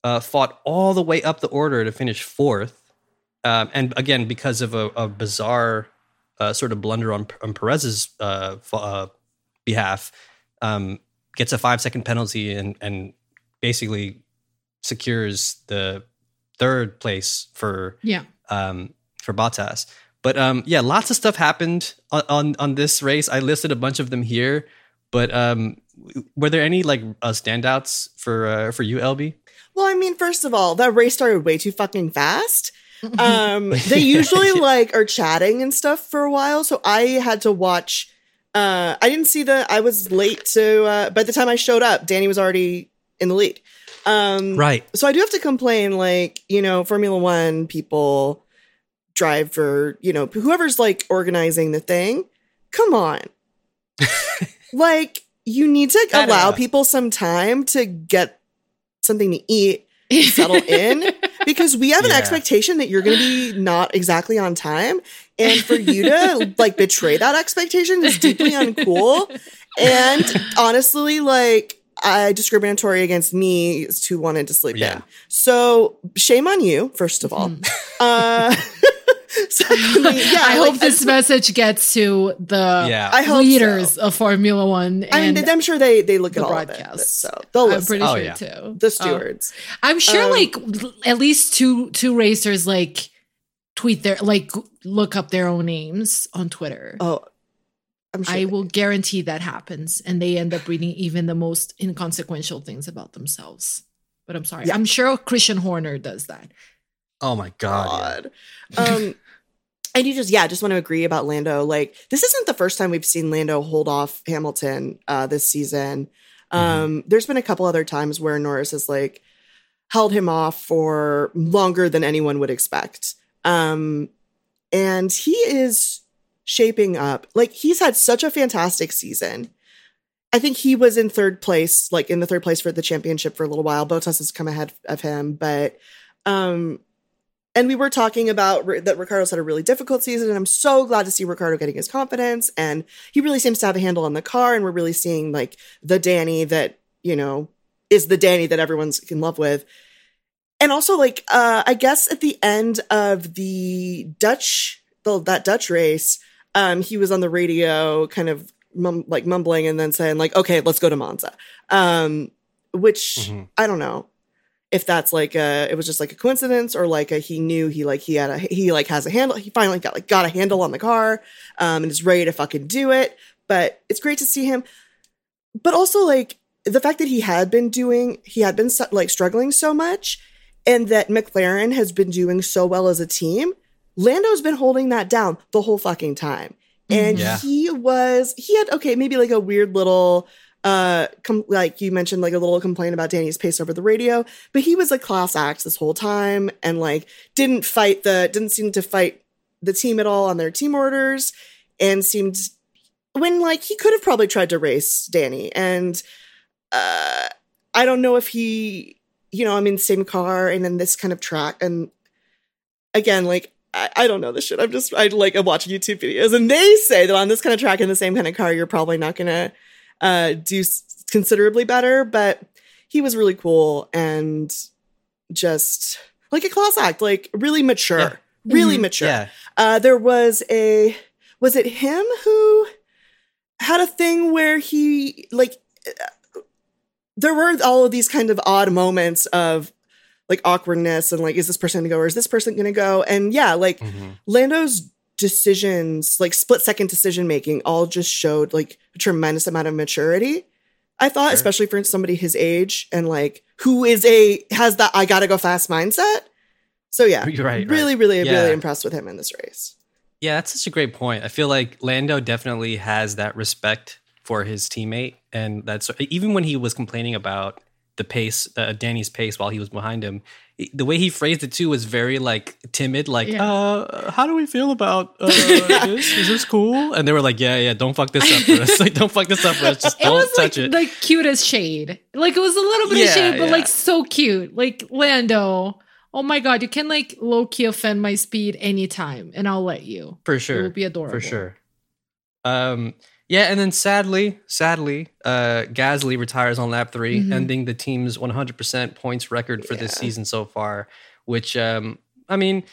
uh, fought all the way up the order to finish fourth. Um, and again, because of a, a bizarre uh, sort of blunder on, on Perez's uh, uh, behalf, um, gets a five second penalty and, and basically secures the third place for Yeah. um, for Bottas. But um, yeah, lots of stuff happened on, on on this race. I listed a bunch of them here. But um, were there any like uh, standouts for uh, for you, LB? Well, I mean, first of all, that race started way too fucking fast. Um, they usually like are chatting and stuff for a while, so I had to watch. Uh, I didn't see the. I was late to. Uh, by the time I showed up, Danny was already in the lead. Um, Right. So I do have to complain, like you know, Formula One people drive for you know whoever's like organizing the thing. Come on, like you need to allow people some time to get something to eat settle in because we have an Yeah. expectation that you're going to be not exactly on time and for you to like betray that expectation is deeply uncool and honestly like I discriminatory against me who wanted to sleep Yeah. in. So shame on you, first of all. Uh, secondly, yeah, I like, hope this message gets to the Yeah. I hope leaders so. of Formula One. I mean, I'm sure they they look the at all of it, broadcasts. so they'll I'm listen. pretty Oh, sure yeah. too. the stewards. I'm sure Um, like at least two two racers like tweet their like look up their own names on Twitter. oh, I'm sure. I they- will guarantee that happens and they end up reading even the most inconsequential things about themselves. But I'm sorry. Yeah. I'm sure Christian Horner does that. Oh my god. God. Um, and you just, yeah, just want to agree about Lando. Like, this isn't the first time we've seen Lando hold off Hamilton uh, this season. Um, There's been a couple other times where Norris has like held him off for longer than anyone would expect. Um, and he is shaping up. Like, he's had such a fantastic season. I think he was in third place, like in the third place for the championship for a little while. Bottas has come ahead of him, but um, and we were talking about that Ricciardo's had a really difficult season, and I'm so glad to see Ricciardo getting his confidence, and he really seems to have a handle on the car, and we're really seeing like the Danny that you know is the Danny that everyone's in love with. And also, like, uh, I guess at the end of the Dutch, the, that Dutch race, um, he was on the radio, kind of mum- like mumbling, and then saying like, "Okay, let's go to Monza," um, which Mhm. I don't know if that's like a it was just like a coincidence or like a he knew he like he had a he like has a handle he finally got like got a handle on the car um and is ready to fucking do it. But it's great to see him. But also like the fact that he had been doing he had been like struggling so much and that McLaren has been doing so well as a team Lando's been holding that down the whole fucking time. And Yeah. he was he had okay maybe like a weird little uh com- like you mentioned like a little complaint about Danny's pace over the radio but he was a class act this whole time and like didn't fight the didn't seem to fight the team at all on their team orders and seemed when like he could have probably tried to race Danny and uh I don't know if he you know I'm in the same car and in this kind of track and again like I, I don't know this shit. I'm just I like I'm watching YouTube videos and they say that on this kind of track in the same kind of car you're probably not gonna uh do s- considerably better but he was really cool and just like a class act like really mature Yeah. really Mhm. mature Yeah. uh, there was a was it him who had a thing where he like uh, there were all of these kind of odd moments of like awkwardness and like is this person gonna go or is this person gonna go and yeah like Mhm. lando's decisions like split second decision making all just showed like a tremendous amount of maturity i thought Sure. especially for somebody his age and like who is a has that i gotta go fast mindset so yeah You're right, right. really really Yeah. really impressed with him in this race Yeah, that's such a great point. I feel like Lando definitely has that respect for his teammate, and that's even when he was complaining about the pace, uh, Danny's pace, while he was behind him. the way he phrased it too was very like timid, like, Yeah. uh, how do we feel about uh, this? Is this cool? And they were like, yeah, yeah, don't fuck this up for us. Like, don't fuck this up for us. Just it don't was like touch it. the cutest shade. Like it was a little bit Yeah, of shade, but yeah. like so cute. Like Lando. Oh my god, you can like low key offend my speed anytime, and I'll let you. for sure. It will be adorable. For sure. Um, yeah, and then sadly, sadly, uh, Gasly retires on lap 3 Mhm. ending the team's 100% points record for this season so far. Which, um, I mean,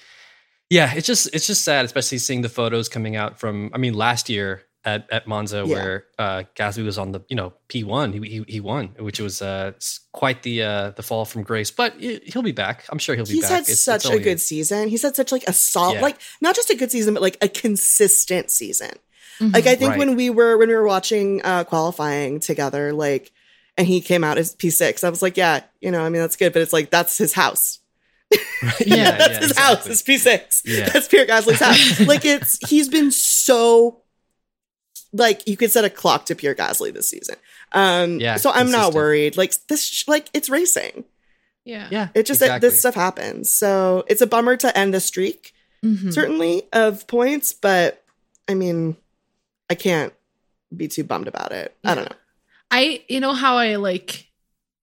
yeah, it's just it's just sad, especially seeing the photos coming out from. I mean, last year at at Monza, Yeah. where uh, Gasly was on the you know P one, he, he he won, which was uh quite the uh the fall from grace. But he- he'll be back. I'm sure he'll be He's back. had It's- such it's a good season. He's had such like a solid, Yeah. like not just a good season, but like a consistent season. Mhm. Like I think Right. when we were when we were watching uh qualifying together, like and he came out as P six, I was like, yeah, you know, I mean that's good, but it's like that's his house. Yeah, that's his house. It's P six. Yeah. That's Pierre Gasly's house. like it's he's been so like you could set a clock to Pierre Gasly this season. Um Yeah, so I'm not worried. Like this like it's racing. yeah. Yeah, It just exactly. this stuff happens. So it's a bummer to end the streak Mhm. certainly of points, but I mean, I can't be too bummed about it. I don't know. I, you know how I like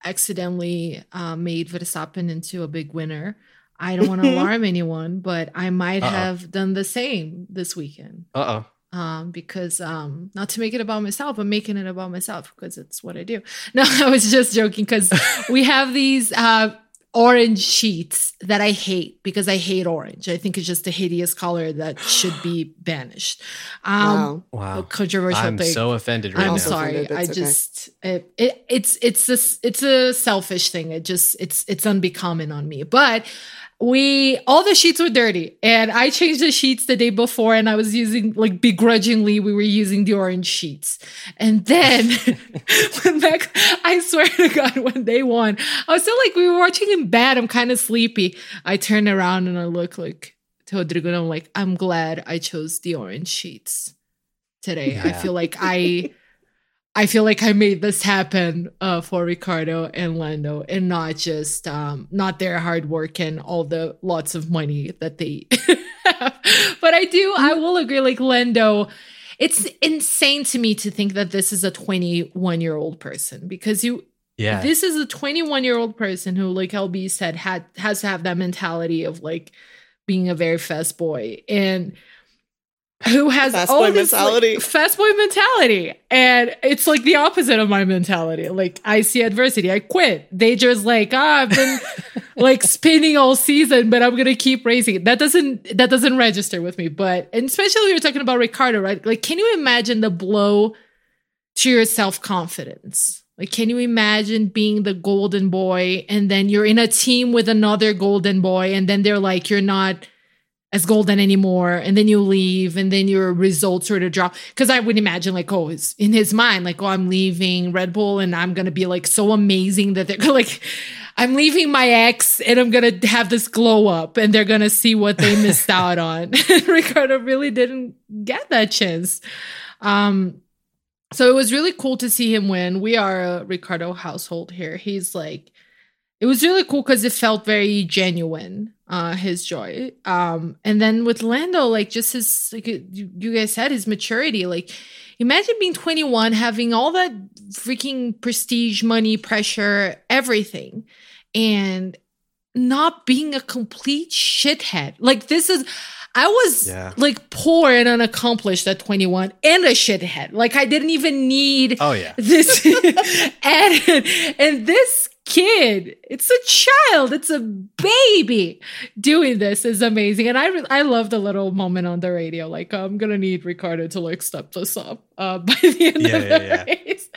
accidentally uh, made Verstappen into a big winner. I don't want to alarm anyone, but I might Uh-oh. have done the same this weekend. Uh oh. um, because um, not to make it about myself, I'm making it about myself because it's what I do. No, I was just joking because we have these uh, orange sheets that I hate because I hate orange. I think it's just a hideous color that should be banished. Um, wow. Wow. A controversial I'm thing. so offended right I'm now. also sorry. I it's okay. just it, it it's it's this it's a selfish thing. It just it's it's unbecoming on me. But we all the sheets were dirty and I changed the sheets the day before and I was using like begrudgingly we were using the orange sheets. And then when back I swear to God when they won, I was still like we were watching in bed. I'm kind of sleepy. I turn around and I look like to Rodrigo and I'm like, I'm glad I chose the orange sheets today. I feel like I I feel like I made this happen uh, for Ricciardo and Lando, and not just um, not their hard work and all the lots of money that they have. But I do, I will agree. Like Lando, it's insane to me to think that this is a 21 year old person because you Yeah. this is a 21 year old person who, like LB said, had has to have that mentality of like being a very fast boy and who has Fast all boy this, like, fast boy mentality. And it's like the opposite of my mentality. Like I see adversity, I quit. They just like, ah, I've been like spinning all season, but I'm gonna keep racing. That doesn't that doesn't register with me. But and especially when you're talking about Ricciardo, right? Like, can you imagine the blow to your self confidence? Like, can you imagine being the golden boy and then you're in a team with another golden boy, and then they're like, you're not as golden anymore, and then you leave, and then your results sort of drop? Because I would imagine, like, oh, it's in his mind, like, oh, I'm leaving Red Bull, and I'm gonna be like so amazing that they're like, I'm leaving my ex, and I'm gonna have this glow up, and they're gonna see what they missed out on. Ricciardo really didn't get that chance. Um, so it was really cool to see him win. We are a Ricciardo household here. He's like, it was really cool because it felt very genuine, uh, his joy. Um, and then with Lando, like just his, like you, guys said, his maturity. Like, imagine being 21, having all that freaking prestige, money, pressure, everything, and not being a complete shithead. Like, this is. I was Yeah. like poor and unaccomplished at 21 and a shithead. Like I didn't even need Oh yeah. this and, and this kid, it's a child, it's a baby doing this is amazing. And I re- I love the little moment on the radio, like I'm gonna need Ricciardo to like step this up uh, by the end Yeah, of the yeah, yeah. race,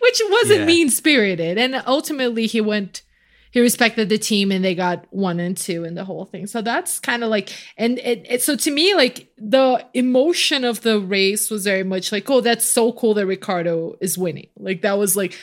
which wasn't mean spirited. And ultimately, he went. He respected the team, and they got one and two in the whole thing. So that's kind of like, and it, it. So to me, like the emotion of the race was very much like, oh, that's so cool that Ricciardo is winning. Like that was like,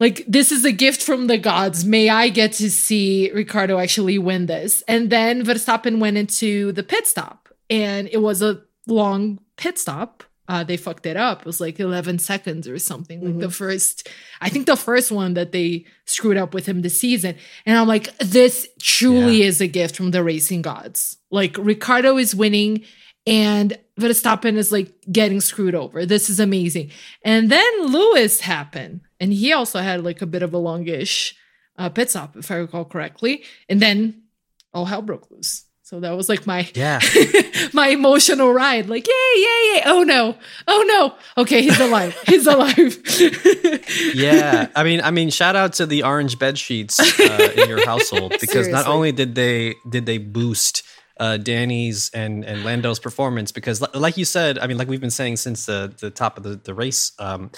like this is a gift from the gods. May I get to see Ricciardo actually win this? And then Verstappen went into the pit stop, and it was a long pit stop. uh, they fucked it up. It was like 11 seconds or something. Like the first, I think the first one that they screwed up with him this season. And I'm like, this truly Yeah. is a gift from the racing gods. Like Ricciardo is winning and Verstappen is like getting screwed over. This is amazing. And then Lewis happened. And he also had like a bit of a longish uh, pit stop, if I recall correctly. And then all hell broke loose. So that was like my Yeah. my emotional ride. Like, yay, yay, yay. Oh no. Oh no. Okay, he's alive. He's alive. yeah i mean i mean shout out to the orange bed sheets uh, in your household because not only did they did they boost uh, Danny's and and Lando's performance because li- like you said I mean like we've been saying since the the top of the the race um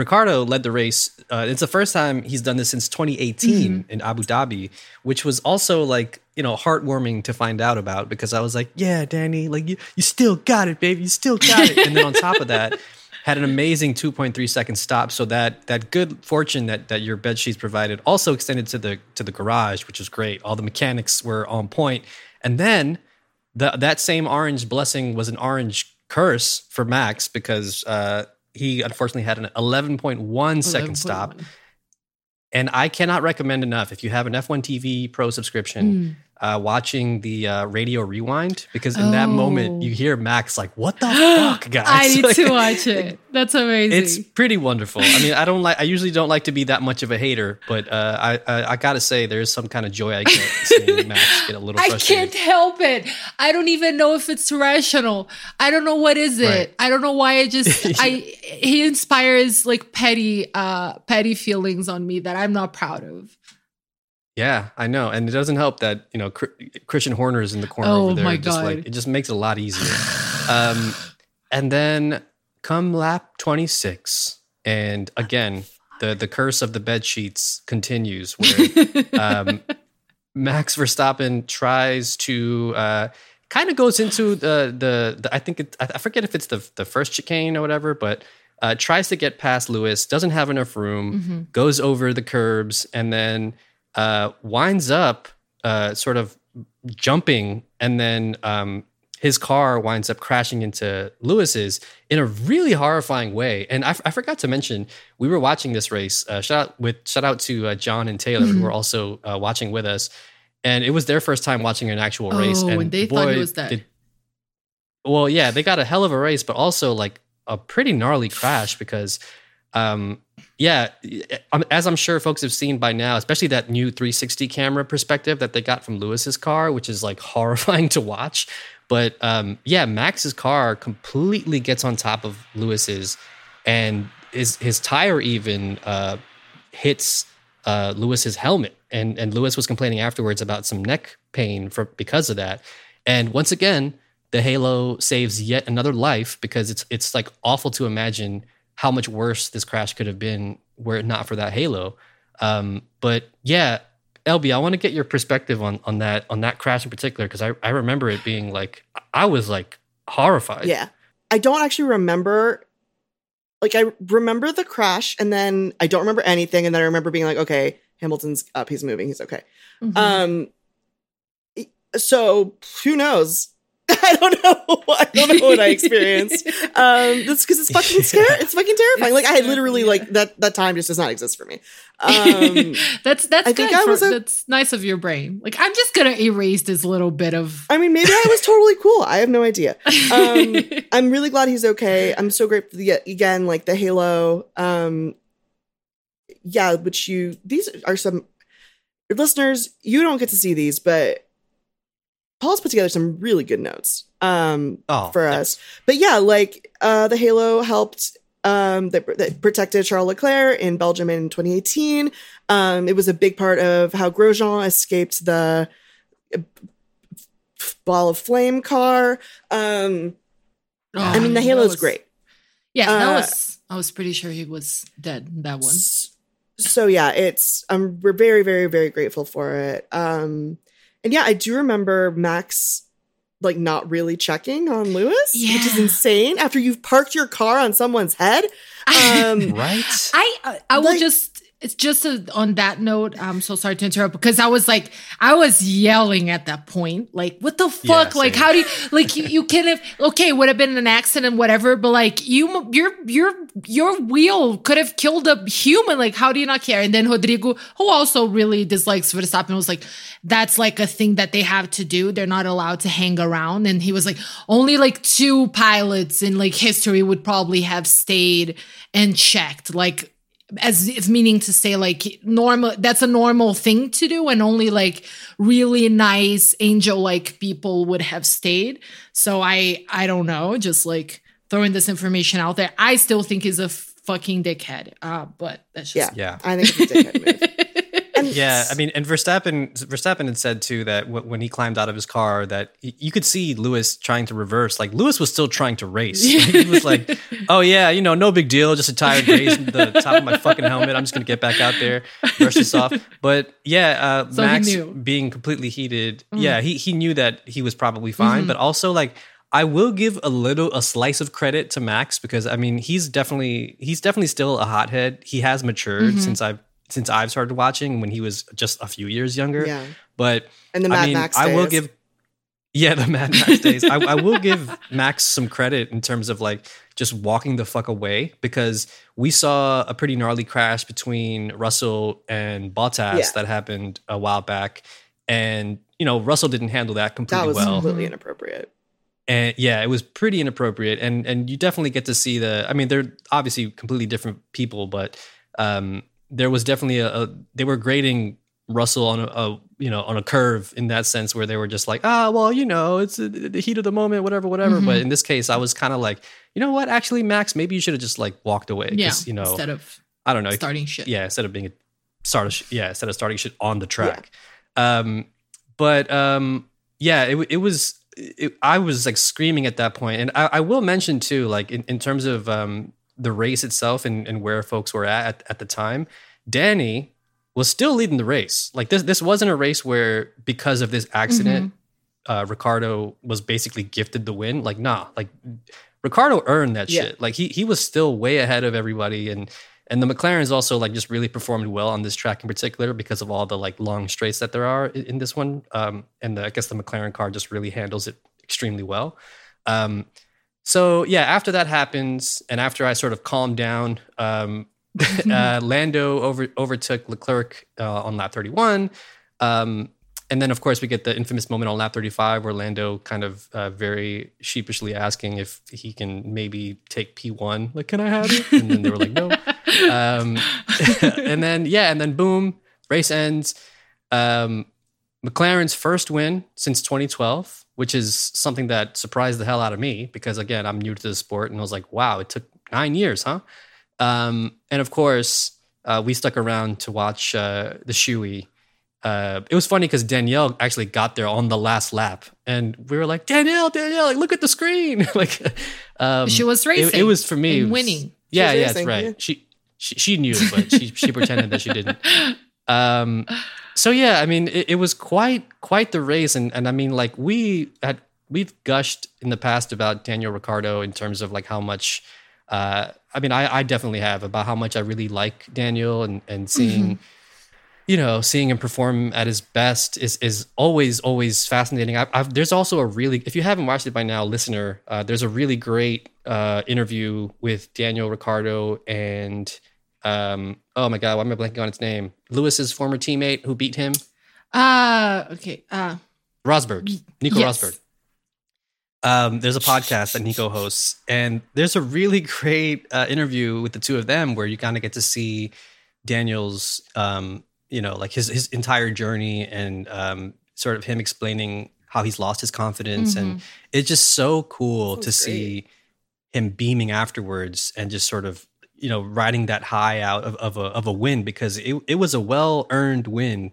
Ricciardo led the race. Uh, it's the first time he's done this since 2018 in Abu Dhabi, which was also like you know heartwarming to find out about because I was like, yeah, Danny, like you you still got it, baby, you still got it. And then on top of that, had an amazing 2.3 second stop. So that that good fortune that that your bed sheets provided also extended to the to the garage, which was great. All the mechanics were on point, and then the, that same orange blessing was an orange curse for Max because uh, he unfortunately had an 11.1 second stop. And I cannot recommend enough if you have an F1 TV Pro subscription, uh, watching the uh, radio rewind because in that moment Oh. you hear Max like, "What the fuck, guys?" I need Like, to watch it. That's amazing. It's pretty wonderful. I mean, I don't like. I usually don't like to be that much of a hater, but uh, I, I I gotta say there is some kind of joy I get seeing Max get a little frustrated. I can't help it. I don't even know if it's rational. I don't know what is it. Right. I don't know why I just I he inspires like petty uh petty feelings on me that I'm not proud of. Yeah, I know, and it doesn't help that you know Christian Horner is in the corner Oh over there. my just God. like it just makes it a lot easier. um, and then come lap twenty six, and again the the curse of the bed sheets continues, where um, Max Verstappen tries to. Uh, Kind of goes into the, the the I think it, I I forget if it's the the first chicane or whatever, but uh, tries to get past Lewis, doesn't have enough room, goes over the curbs, and then uh, winds up uh, sort of jumping, and then um, his car winds up crashing into Lewis's in a really horrifying way. And I, f- I forgot to mention, we were watching this race. Uh, shout out with shout out to uh, John and Taylor who were also uh, watching with us, and it was their first time watching an actual race. Oh, and and they thought it was did- well, yeah, they got a hell of a race, but also like a pretty gnarly crash because, um, yeah, as I'm sure folks have seen by now, especially that new 360 camera perspective that they got from Lewis's car, which is like horrifying to watch. But um, yeah, Max's car completely gets on top of Lewis's, and his his tire even uh, hits uh, Lewis's helmet, and and Lewis was complaining afterwards about some neck pain for because of that. And once again, the Halo saves yet another life because it's it's like awful to imagine how much worse this crash could have been were it not for that Halo. Um, but yeah, LB, I want to get your perspective on on that on that crash in particular because I I remember it being like I was like horrified. Yeah. I don't actually remember like I remember the crash and then I don't remember anything and then I remember being like okay, Hamilton's up, he's moving, he's okay. Mhm. Um so who knows? I don't know. I don't know what I experienced. Um that's because it's fucking scary. It's fucking terrifying. Like I literally yeah. like that that time just does not exist for me. Um that's that's I good. think I for- was a- that's nice of your brain. Like I'm just gonna erase this little bit of. I mean maybe I was totally cool. I have no idea. um i'm really glad he's okay i'm so grateful again like the halo um yeah which you these are some listeners you don't get to see these but paul's put together some really good notes um Oh, for us but yeah like uh the halo helped um that, that protected charles leclerc in belgium in 2018 um it was a big part of how grosjean escaped the uh, ball of flame car um I mean, the Oh, Halo that is was- great. Yeah, that Uh, was. I was pretty sure he was dead. That one. S- So yeah, it's um we're very very very grateful for it. Um and yeah, I do remember Max like not really checking on Lewis, which is insane after you've parked your car on someone's head. Um right. I I I will Like- just it's just a, on that note. I'm so sorry to interrupt because I was like, I was yelling at that point. Like, what the fuck? like, how do you like you, you can have okay, would have been an accident, whatever, but like you, your your your wheel could have killed a human. Like, how do you not care? And then Rodrigo, who also really dislikes Verstappen, was like, that's like a thing that they have to do. They're not allowed to hang around. And he was like, only like two pilots in like history would probably have stayed and checked. Like as if meaning to say like normal that's a normal thing to do and only like really nice angel like people would have stayed so i i don't know just like throwing this information out there i still think he's a fucking dickhead uh but that's Yeah. just Yeah. I think it's a dickhead move. Yeah, I mean, and Verstappen Verstappen had said too that w- when he climbed out of his car, that y- you could see Lewis trying to reverse. Like Lewis was still trying to race. He was like, "Oh yeah, you know, no big deal. Just a tired race. The top of my fucking helmet. I'm just gonna get back out there, brush this off." But yeah, uh, So Max. Mm. being completely heated. Yeah, he he knew that he was probably fine, but also like. I will give a little a slice of credit to Max because I mean he's definitely he's definitely still a hothead. He has matured since I've since I've started watching when he was just a few years younger. Yeah. But And the I Mad mean, Max I will give yeah the Mad Max days. I, I will give Max some credit in terms of like just walking the fuck away because we saw a pretty gnarly crash between Russell and Bottas Yeah. that happened a while back, and you know Russell didn't handle that completely that completely was well completely inappropriate. and yeah, it was pretty inappropriate. And and you definitely get to see the. I mean, they're obviously completely different people, but um, there was definitely a, a. They were grading Russell on a, a you know on a curve in that sense where they were just like, ah, well, you know, it's uh, the heat of the moment, whatever, whatever. But in this case, I was kind of like, you know what? Actually, Max, maybe you should have just like walked away yeah you know, instead of I don't know. starting shit Yeah, instead of being a start of sh- yeah, instead of starting shit on the track. Um, but um, yeah, it it was. It, I was like screaming at that point, and I, I will mention too, like in, in terms of um, the race itself and, and where folks were at, at at the time. Danny was still leading the race. Like this, this wasn't a race where because of this accident, uh, Ricciardo was basically gifted the win. Like nah, like Ricciardo earned that Yeah. shit. Like he he was still way ahead of everybody, and and the McLarens also like just really performed well on this track in particular because of all the like long straights that there are in, in this one. Um, and the, I guess the McLaren car just really handles it extremely well. Um, so yeah, after that happens, and after I sort of calmed down, um, uh, Lando over overtook Leclerc uh, on lap 31. Um, and then, of course, we get the infamous moment on lap 35 where Lando kind of uh, very sheepishly asking if he can maybe take P1. Like, can I have it? And then they were like, no. Um, and then, yeah, and then boom, race ends. Um, McLaren's first win since 2012, which is something that surprised the hell out of me because, again, I'm new to the sport and I was like, wow, it took nine years, huh? Um, and of course, uh, we stuck around to watch uh, the Shoey. Uh, it was funny because Danielle actually got there on the last lap, and we were like, Danielle, Danielle, like look at the screen. like, um, She was it- racing It, was for me was- winning. Yeah, yeah, racing, that's right. yeah. She, she she knew, but she she pretended that she didn't. Um, so yeah, I mean, it, it was quite quite the race, and and I mean, like we had we've gushed in the past about Daniel Ricciardo in terms of like how much. Uh, I mean, I, I definitely have about how much I really like Daniel and and seeing, you know, seeing him perform at his best is is always always fascinating. I, I've, there's also a really, if you haven't watched it by now, listener, uh, there's a really great uh, interview with Daniel Ricciardo and um, oh my god, why am I blanking on its name? Lewis's former teammate who beat him, Uh okay. Uh Rosberg, Nico yes. Rosberg. Um, there's a podcast that Nico hosts, and there's a really great uh, interview with the two of them where you kind of get to see Daniel's, um, you know, like his his entire journey and um, sort of him explaining how he's lost his confidence, and it's just so cool to see him beaming afterwards and just sort of you know riding that high out of, of a of a win because it it was a well earned win,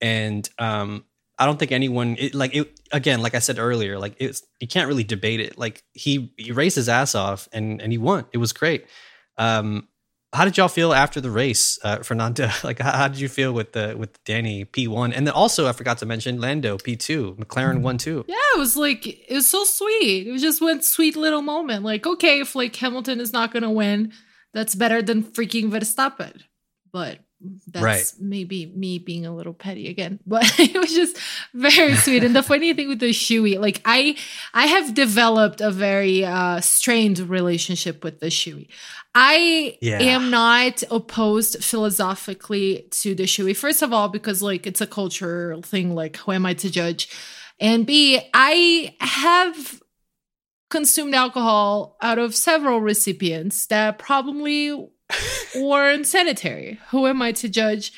and um, I don't think anyone it, like it again like I said earlier like it's you can't really debate it like he he raced his ass off and and he won it was great. Um, how did y'all feel after the race, uh? Like, how, how did you feel with the with Danny P one, and then also I forgot to mention Lando P two, McLaren one two. Yeah, it was like it was so sweet. It was just one sweet little moment. Like, okay, if like Hamilton is not gonna win, that's better than freaking Verstappen. But that's Right. maybe me being a little petty again, but it was just very sweet. And the funny thing with the Shoey, like I, I have developed a very uh, strained relationship with the Shoey. I Yeah. am not opposed philosophically to the Shoey. First of all, because like it's a cultural thing. Like, who am I to judge? And B, I have consumed alcohol out of several recipients that probably weren't sanitary. Who am I to judge?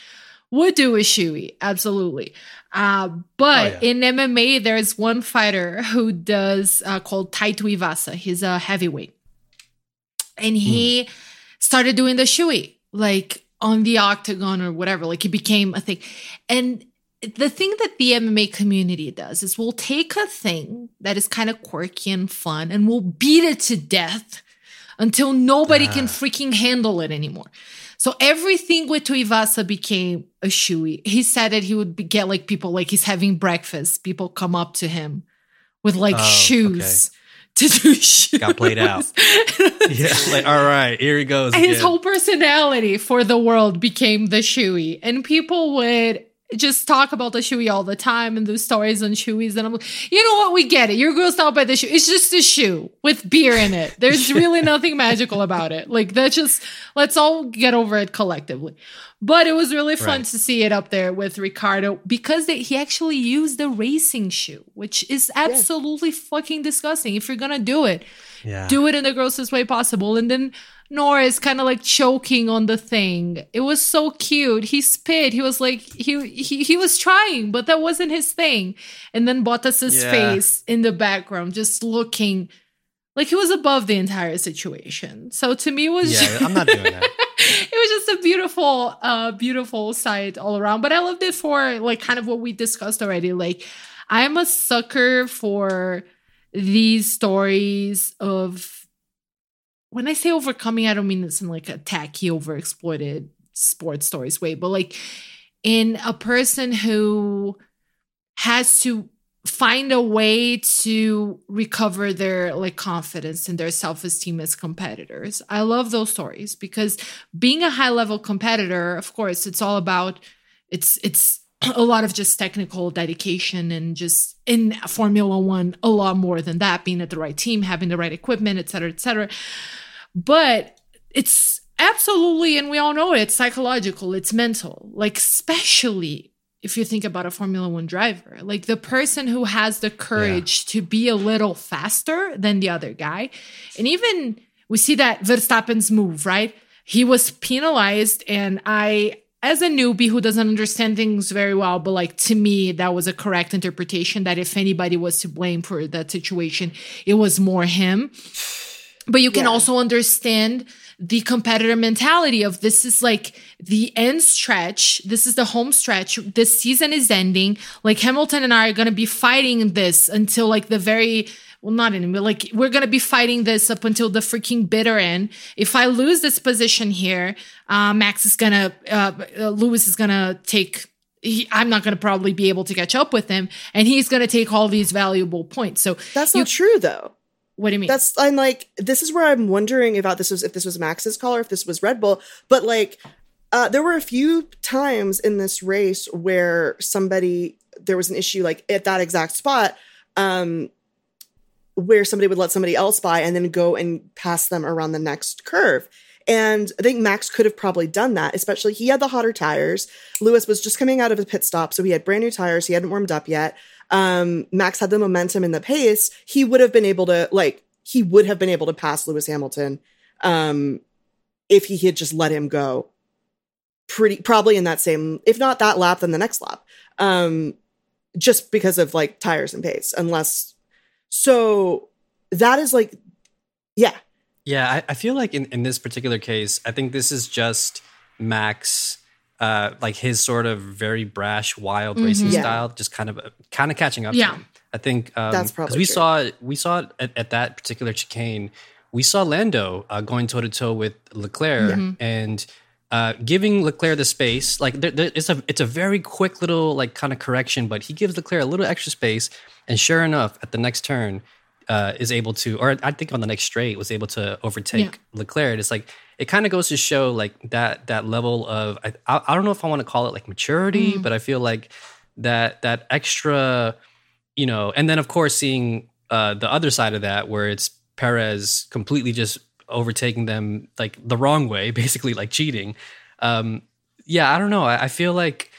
Would do a shoey, absolutely. Uh, but Oh, yeah. in MMA, there's one fighter who does uh, called Tai Tuivasa. He's a heavyweight, and he Hmm. started doing the shoey like on the octagon or whatever. Like it became a thing, and the thing that the MMA community does is we'll take a thing that is kind of quirky and fun and we'll beat it to death until nobody can ah. freaking handle it anymore. So everything with Tuivasa became a shoey. He said that he would be, get like people like he's having breakfast. People come up to him with like Oh, shoes to do shoes. Got played out. yeah, like all right, here he goes. His again. whole personality for the world became the shoey, and people would just talk about the shoey all the time and do stories on shoeys. And I'm like, you know what? We get it. You're grossed out by the shoe. It's just a shoe with beer in it. There's really nothing magical about it. Like that's just let's all get over it collectively. But it was really fun Right. to see it up there with Ricciardo because they, he actually used the racing shoe, which is absolutely fucking disgusting. If you're gonna do it, yeah. do it in the grossest way possible. And then Norris kind of like choking on the thing. It was so cute. He spit. He was like he he he was trying, but that wasn't his thing. And then Bottas's Yeah. face in the background, just looking like he was above the entire situation. So to me, it was yeah, I'm not doing that. it was just a beautiful uh beautiful sight all around but i loved it for like kind of what we discussed already like i'm a sucker for these stories of when i say overcoming i don't mean this in like a tacky overexploited sports stories way but like in a person who has to find a way to recover their like confidence and their self-esteem as competitors. I love those stories because being a high level competitor, of course, it's all about it's it's a lot of just technical dedication and just in Formula 1 a lot more than that being at the right team, having the right equipment, et cetera, et cetera. But it's absolutely and we all know it, it's psychological, it's mental. Like especially if you think about a Formula One driver, like the person who has the courage to be a little faster than the other guy. And even we see that Verstappen's move, right? He was penalized, and I, as a newbie who doesn't understand things very well, but like to me, that was a correct interpretation that if anybody was to blame for that situation, it was more him. But you can Yeah. also understand the competitor mentality of this is like the end stretch. This is the home stretch. This season is ending. Like Hamilton and I are going to be fighting this until like the very well, not anymore. Like we're gonna be fighting this up until the freaking bitter end. If I lose this position here, uh, Max is gonna, uh, uh, Lewis is gonna take. He, I'm not gonna probably be able to catch up with him, and he's gonna take all these valuable points. So That's you- not true though. What do you mean? That's I'm like this is where I'm wondering about this was if this was Max's call or if this was Red Bull. But like uh there were a few times in this race where somebody there was an issue like at that exact spot um where somebody would let somebody else by and then go and pass them around the next curve. And I think Max could have probably done that, especially he had the hotter tires. Lewis was just coming out of a pit stop, so he had brand new tires. He hadn't warmed up yet. Um, Max had the momentum and the pace. He would have been able to, like, he would have been able to pass Lewis Hamilton um, if he had just let him go pretty, probably in that same, if not that lap, then the next lap. Um, just because of like tires and pace, unless, so that is like, yeah, Yeah, I, I feel like in, in this particular case, I think this is just Max, uh, like his sort of very brash, wild racing Yeah. style, just kind of kind of catching up Yeah. to him. I think um, That's 'cause probably because we true. saw we saw it at, at that particular chicane. We saw Lando uh, going toe to toe with Leclerc and uh, giving Leclerc the space. Like there, there, it's a it's a very quick little like kind of correction, but he gives Leclerc a little extra space, and sure enough, at the next turn, uh, is able to, or I think on the next straight, was able to overtake Yeah. Leclerc. It's like it kind of goes to show like that that level of I, I don't know if I want to call it like maturity, Mm. but I feel like that that extra, you know, and then of course seeing uh, the other side of that where it's Perez completely just overtaking them like the wrong way, basically like cheating. Um, yeah, I don't know. I, I feel like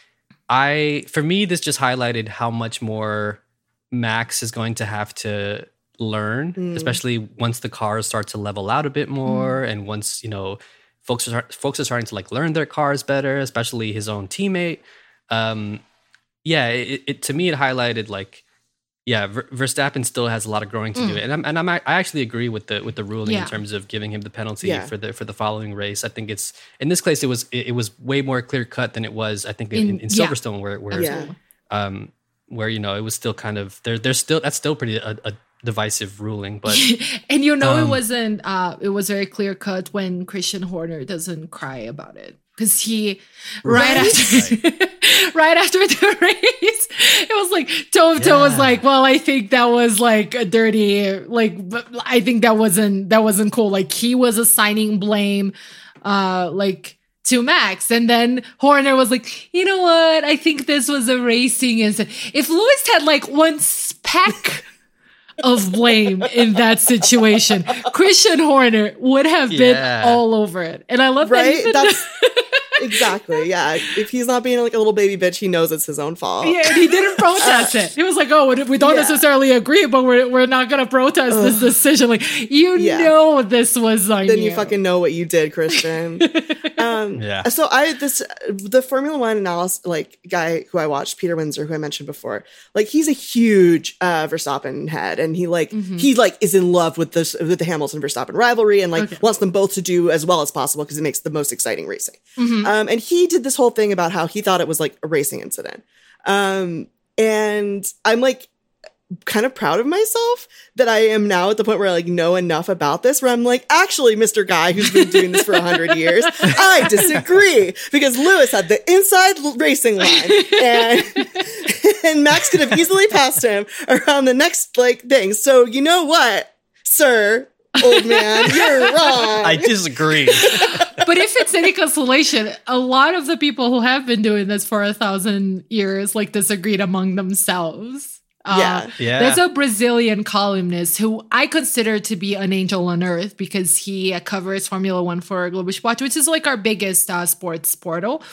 I for me this just highlighted how much more Max is going to have to learn, Mm. especially once the cars start to level out a bit more, and once you know folks are folks are starting to like learn their cars better, especially his own teammate. Um, yeah, it, it to me it highlighted like yeah, Ver- Verstappen still has a lot of growing to do, and I'm and I'm I actually agree with the with the ruling Yeah. in terms of giving him the penalty Yeah. for the for the following race. I think it's in this case it was it, it was way more clear cut than it was I think in, In- in, yeah. Silverstone where where Yeah. um where you know it was still kind of there there's still that's still pretty a, a divisive ruling, but and you know it Um, wasn't uh it was very clear cut when Christian Horner doesn't cry about it because he right, Right? after right after the race it was like Toto was like well I think that was like a dirty like I think that wasn't that wasn't cool like he was assigning blame uh like to Max. And then Horner was like, you know what? I think this was a racing incident. If Lewis had like one speck of blame in that situation, Christian Horner would have been Yeah. all over it. And I love that. Right? Even That's exactly. Yeah. If he's not being like a little baby bitch, he knows it's his own fault. yeah, and he didn't protest it. He was like, "Oh, we don't Yeah. necessarily agree, but we're we're not gonna protest this decision." Like, you Yeah. know, this was on Then you fucking know what you did, Christian. um, Yeah. So I this the Formula One analysis like guy who I watched, Peter Windsor, who I mentioned before, like he's a huge uh, Verstappen head, and he like he like is in love with this with the Hamilton Verstappen rivalry, and like Okay. wants them both to do as well as possible because it makes the most exciting racing. Um, and he did this whole thing about how he thought it was like a racing incident. Um, and I'm like kind of proud of myself that I am now at the point where I like know enough about this where I'm like, actually, Mr. Guy who's been doing this for a hundred years, I disagree because Lewis had the inside racing line and and Max could have easily passed him around the next like thing. So you know what, sir, old man, you're wrong. I disagree. But if it's any consolation, a lot of the people who have been doing this for a thousand years like disagreed among themselves. Uh, Yeah. Yeah. There's a Brazilian columnist who I consider to be an angel on earth because he uh, covers Formula One for Global Sport, which is like our biggest uh, sports portal.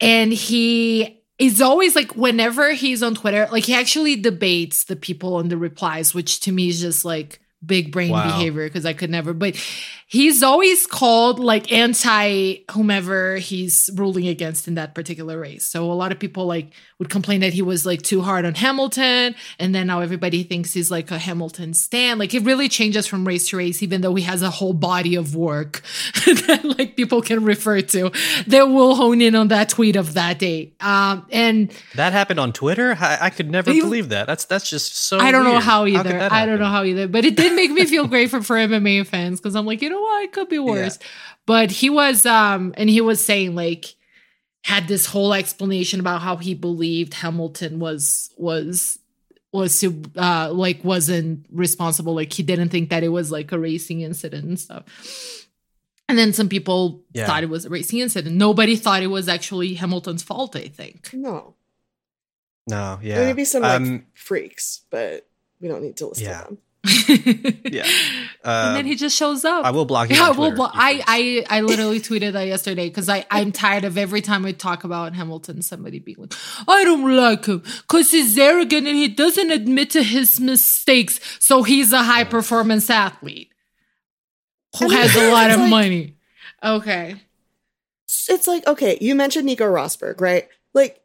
And he is always like, whenever he's on Twitter, like he actually debates the people on the replies, which to me is just like big brain Wow. behavior because I could never. But he's always called like anti whomever he's ruling against in that particular race. So a lot of people like would complain that he was like too hard on Hamilton, and then now everybody thinks he's like a Hamilton stan. Like it really changes from race to race, even though he has a whole body of work that like people can refer to. They will hone in on that tweet of that day. Um, and that happened on Twitter. I, I could never You- believe that. That's that's just so. I don't know how either. that I don't know how either. But it did make me feel grateful for, for MMA fans because I'm like, you know what, it could be worse. But he was um and he was saying like had this whole explanation about how he believed Hamilton was was was to uh like wasn't responsible. Like he didn't think that it was like a racing incident and stuff. And then some people Yeah. thought it was a racing incident. Nobody thought it was actually Hamilton's fault, I think. no. No, yeah. There may be some like Um, freaks, but we don't need to listen yeah. to them. Yeah. and then Um, he just shows up. I will block you. Yeah, well, Twitter, well, I. I, I literally tweeted that yesterday because I, I'm tired of every time we talk about Hamilton, somebody being like, I don't like him because he's arrogant and he doesn't admit to his mistakes. So he's a high performance athlete who has a lot of like- money. Okay. It's like, okay, you mentioned Nico Rosberg, right? Like,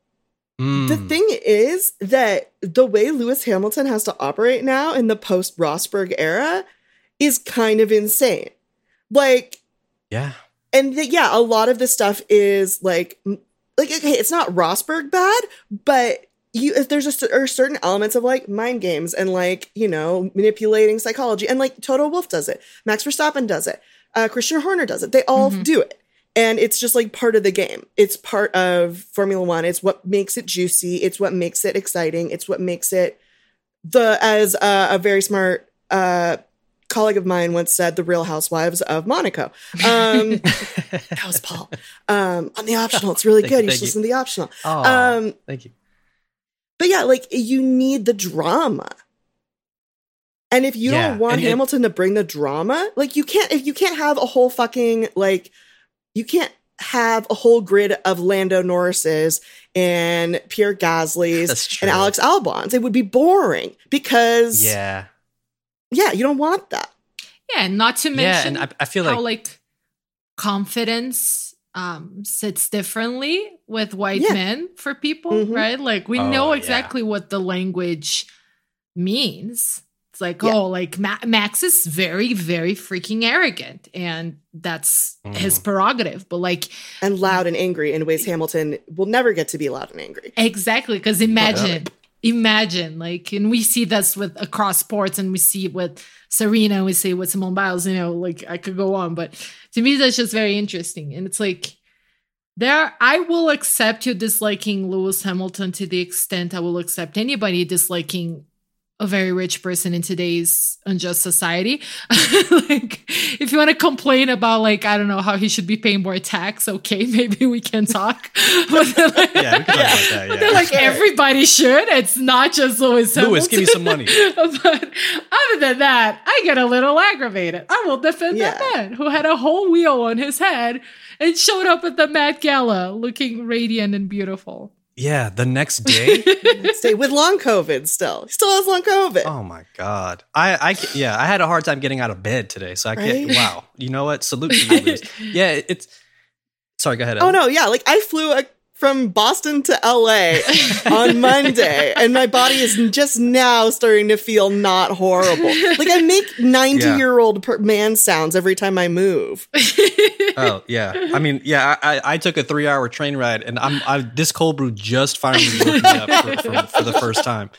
The Mm. thing is that the way Lewis Hamilton has to operate now in the post Rosberg era is kind of insane. Like, yeah. and th- yeah, a lot of this stuff is like, like okay, it's not Rosberg bad, but you if there's a, are certain elements of like mind games and like you know manipulating psychology, and like Toto Wolff does it, Max Verstappen does it, uh, Christian Horner does it. They all Mhm. do it. And it's just like part of the game. It's part of Formula One. It's what makes it juicy. It's what makes it exciting. It's what makes it the as uh, a very smart uh, colleague of mine once said, "The Real Housewives of Monaco." Um, that was Paul. Um, on the optional, it's really good. you, You should you. listen to the optional. Oh, Um, thank you. but yeah, like you need the drama. And if you Yeah, don't want and it- Hamilton to bring the drama, like you can't if you can't have a whole fucking like you can't have a whole grid of Lando Norris's and Pierre Gasly's and Alex Albon's. It would be boring because Yeah, yeah, you don't want that. Yeah, and not to mention, yeah, mention and I, I feel how like like confidence um sits differently with white Yeah. men for people, Mhm. right? Like we Oh, know yeah. exactly what the language means. It's like, Yeah. oh, like Ma- Max is very, very freaking arrogant, and that's his Mhm. prerogative. But like, And loud and angry in ways Hamilton will never get to be loud and angry. Exactly, because imagine, imagine, like, and we see this with across sports, and we see it with Serena, we see it with Simone Biles. You know, like I could go on, but to me, that's just very interesting, and it's like there. I will accept you disliking Lewis Hamilton to the extent I will accept anybody disliking a very rich person in today's unjust society. like, if you want to complain about, like, I don't know how he should be paying more tax, okay, maybe we can talk. but then, like, yeah, we can talk about that. but Yeah. then, like everybody should. It's not just Lewis Hamilton. Lewis, give me some money. but other than that, I get a little aggravated. I will defend that man who had a whole wheel on his head and showed up at the Met Gala looking radiant and beautiful. Yeah, the next day. Stay with long COVID still. He still has long COVID. oh my god, I, I, yeah, I had a hard time getting out of bed today, so I can't. Right? Wow, you know what? Salute to you, Yeah, it's. Sorry, go ahead. Oh no, yeah, like I flew uh, from Boston to LA on Monday, and my body is just now starting to feel not horrible. Like I make ninety-year-old per- man sounds every time I move. Oh yeah, I mean, yeah, I, I, I took a three-hour train ride, and I'm I, this cold brew just finally woke me up for, for, for the first time.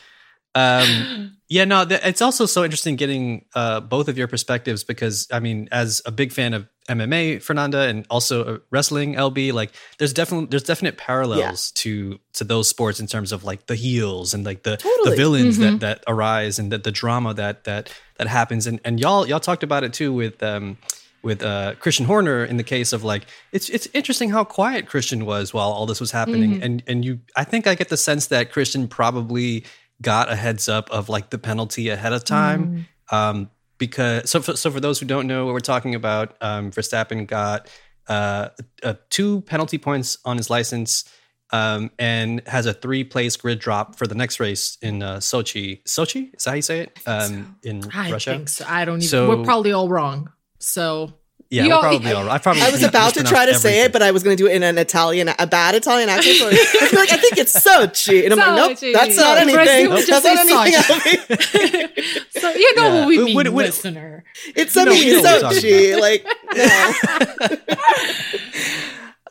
Um, yeah, no, th- it's also so interesting getting uh, both of your perspectives because I mean, as a big fan of MMA, Fernanda, and also uh, wrestling, LB, like there's definitely there's definite parallels to to those sports in terms of like the heels and like the the Totally. villains that that arise and the, the drama that that that happens, and and y'all y'all talked about it too with. Um, with uh, Christian Horner in the case of like it's it's interesting how quiet Christian was while all this was happening. And and you I think I get the sense that Christian probably got a heads up of like the penalty ahead of time. Um, because so for, so for those who don't know what we're talking about um, Verstappen got uh, uh, two penalty points on his license um, and has a three place grid drop for the next race in uh, Sochi Sochi is that how you say it um, in I Russia think so. I don't even. So- we're probably all wrong. So yeah You we're all- probably all right I probably I was about to try to say it, but I was going to do it in an Italian, a bad Italian accent. So I like I think it's so Sochi, and I'm like, nope, Sochi. that's not In Brazil, anything. we That's just not say anything. else. so you know Yeah. what we What- mean, what- what- listener. It's You know- something you know what we're Sochi. Like, no.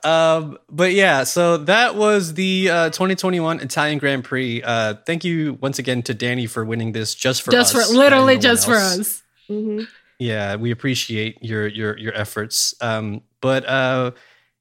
Um, but yeah, so that was the uh, 2021 Italian Grand Prix. Uh, thank you once again to Danny for winning this just for just us. for literally and no one just for else. us. Mhm. Yeah, we appreciate your your your efforts. Um, but uh,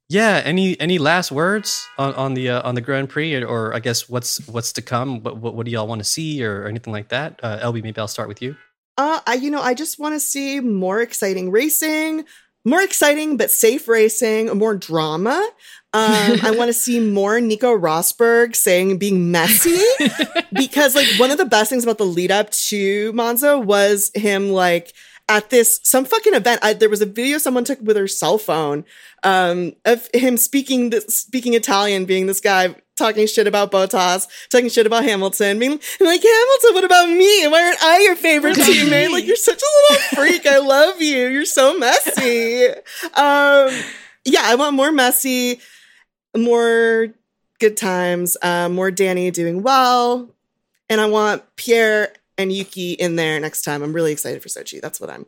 yeah, any any last words on on the uh, on the Grand Prix, or, or I guess what's what's to come? What what, what do y'all want to see, or, anything like that? Uh, LB, maybe I'll start with you. Uh, I, you know, I just want to see more exciting racing, more exciting but safe racing, more drama. Um, I want to see more Nico Rosberg saying being messy because, like, one of the best things about the lead up to Monza was him like at this some fucking event. I, there was a video someone took with her cell phone um, of him speaking this, speaking Italian, being this guy talking shit about Bottas, talking shit about Hamilton, being like Hamilton, what about me? Why aren't I your favorite teammate? Like you're such a little freak. I love you. You're so messy. Um, yeah, I want more messy, more good times, um, more Danny doing well, and I want Pierre and Yuki in there next time. I'm really excited for Sochi. That's what I'm.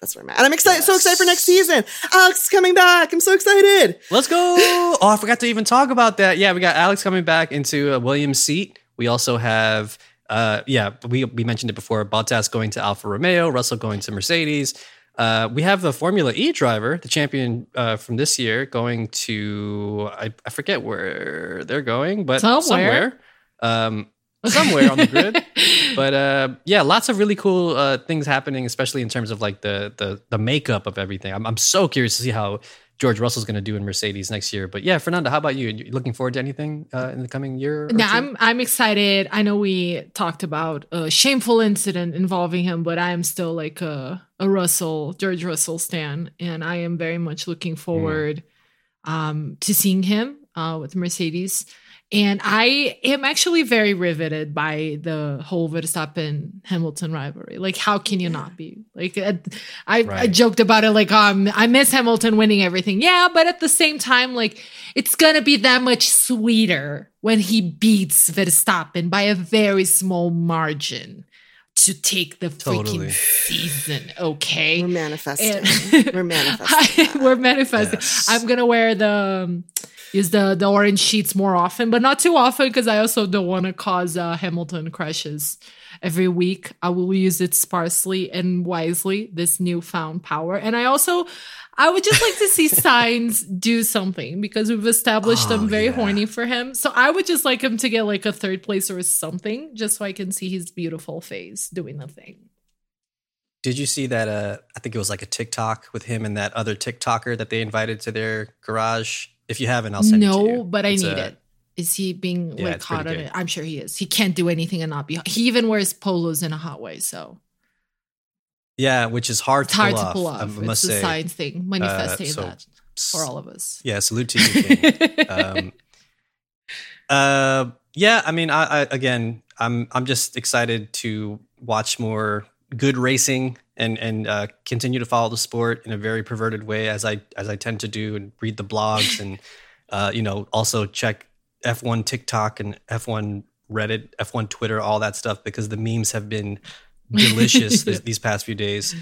That's where I'm at. And I'm excited, so excited for next season. Alex is coming back. I'm so excited. Let's go! Oh, I forgot to even talk about that. Yeah, we got Alex coming back into uh, Williams' seat. We also have, uh, yeah, we we mentioned it before. Bottas going to Alfa Romeo, Russell going to Mercedes. Uh, we have the Formula E driver, the champion uh, from this year, going to I, I forget where they're going, but Somewhere. somewhere, um, somewhere on the grid. but uh, yeah, lots of really cool uh, things happening, especially in terms of like the the the makeup of everything. I'm I'm so curious to see how George Russell's going to do in Mercedes next year. But yeah, Fernanda, how about you? You looking forward to anything uh, in the coming year? Yeah, two? I'm I'm excited. I know we talked about a shameful incident involving him, but I am still like a a Russell, George Russell stan, and I am very much looking forward um, to seeing him uh, with Mercedes. And I am actually very riveted by the whole Verstappen Hamilton rivalry. Like, how can you not be? Like, I, I, I joked about it. Like, um, I miss Hamilton winning everything. Yeah, but at the same time, like, it's gonna be that much sweeter when he beats Verstappen by a very small margin to take the Totally. freaking season. Okay, We're manifesting. And- We're manifesting. that. We're manifesting. Yes. I'm gonna wear the um, use the the orange sheets more often, but not too often because I also don't want to cause uh, Hamilton crashes every week. I will use it sparsely and wisely. This newfound power, and I also. I would just like to see Sainz do something because we've established Oh, them very yeah. horny for him. So I would just like him to get like a third place or something, just so I can see his beautiful face doing the thing. Did you see that? Uh, I think it was like a TikTok with him and that other TikToker that they invited to their garage. If you haven't, I'll send it to you. No, but I It's, need uh, it. Is he being Yeah, like caught on good. it? I'm sure he is. He can't do anything and not be. He even wears polos in a hot way, so Yeah, which is hard it's to hard pull to off. pull I off. must it's a say. science thing, manifesting so- that for all of us. Yeah, salute to you. King. um, uh, yeah, I mean, I, I again, I'm I'm just excited to watch more good racing and and uh, continue to follow the sport in a very perverted way as I as I tend to do and read the blogs and uh, you know also check F1 TikTok and F1 Reddit, F1 Twitter, all that stuff because the memes have been delicious this, these past few days.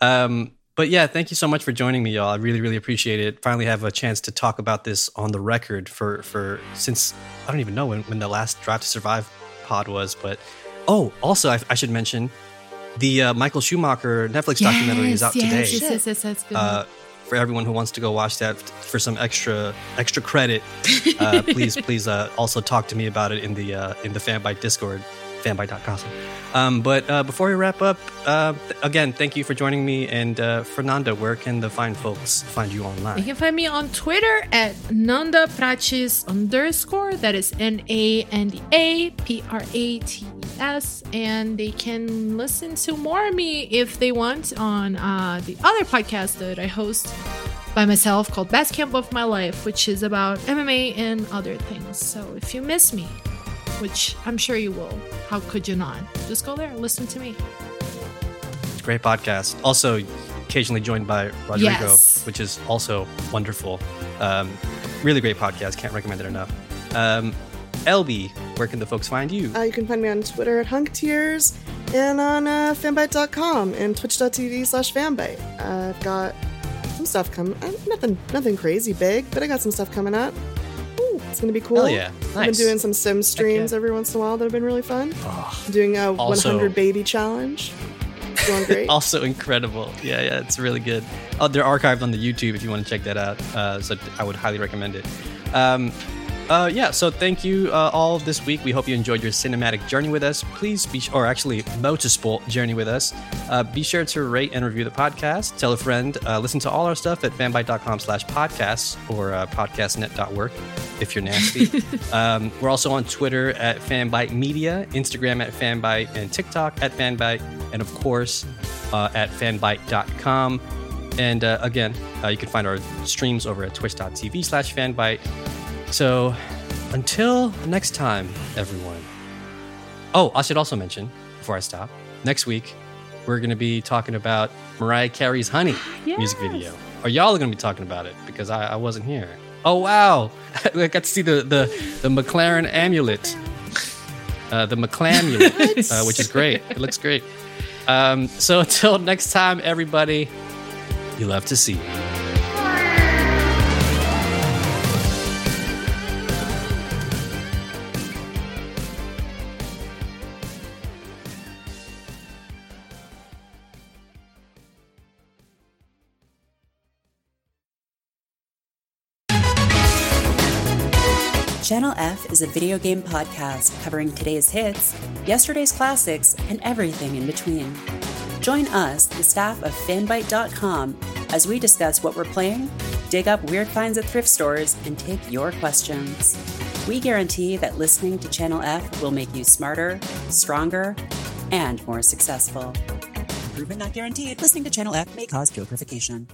Um, but yeah, thank you so much for joining me, y'all. I really, really appreciate it. Finally, have a chance to talk about this on the record for for since I don't even know when, when the last Drive to Survive pod was. But oh, also I, I should mention the uh, Michael Schumacher Netflix documentary is out yes, today. Yes, yes, yes, that's good. Uh, for everyone who wants to go watch that for some extra extra credit, uh, please please uh, also talk to me about it in the uh, in the fan Fanbyte Discord, fanbyte.com. Um, but uh, before we wrap up, uh, th- again, thank you for joining me. And uh, Fernanda, where can the fine folks find you online? You can find me on Twitter at Nanda Prates underscore. That is N A N D A P R A T E S. And they can listen to more of me if they want on uh, the other podcast that I host by myself called Best Camp of My Life, which is about MMA and other things. So if you miss me, which I'm sure you will, how could you not? Just go there and listen to me. Great podcast. Also, occasionally joined by Rodrigo, Yes. which is also wonderful. Um, really great podcast. Can't recommend it enough. Um, LB, where can the folks find you? Uh, you can find me on Twitter at HunkTears and on uh, fanbyte.com and twitch.tv slash fanbyte. Uh, I've got some stuff coming. Uh, nothing, nothing crazy big, but I got some stuff coming up. It's gonna be cool. Hell yeah. I've been doing some sim streams yeah. every once in a while that have been really fun. Oh, doing a Also- 100 baby challenge. It's going great. also incredible. Yeah, yeah, it's really good. Oh, they're archived on the YouTube if you want to check that out. Uh, so I would highly recommend it. Um, uh, yeah, so thank you uh, all this week. We hope you enjoyed your cinematic journey with us. Please be, or actually, motorsport journey with us. Uh, be sure to rate and review the podcast. Tell a friend. Uh, listen to all our stuff at fanbyte.com slash podcasts or uh, podcastnet.work if you're nasty. um, we're also on Twitter at Fanbyte media, Instagram at Fanbyte, and TikTok at Fanbyte, and of course uh, at fanbyte.com. And uh, again, uh, you can find our streams over at twitch.tv slash fanbyte. So until next time, everyone. Oh, I should also mention before I stop, next week we're going to be talking about Mariah Carey's Honey music video. Or y'all are going to be talking about it because I, I wasn't here. Oh, wow. I got to see the, the, the McLaren amulet. Uh, the McClamulet, uh, which is great. It looks great. Um, so until next time, everybody, you love to see. Channel F is a video game podcast covering today's hits, yesterday's classics, and everything in between. Join us, the staff of fanbyte.com, as we discuss what we're playing, dig up weird finds at thrift stores, and take your questions. We guarantee that listening to Channel F will make you smarter, stronger, and more successful. Proven not guaranteed, listening to Channel F may cause purification.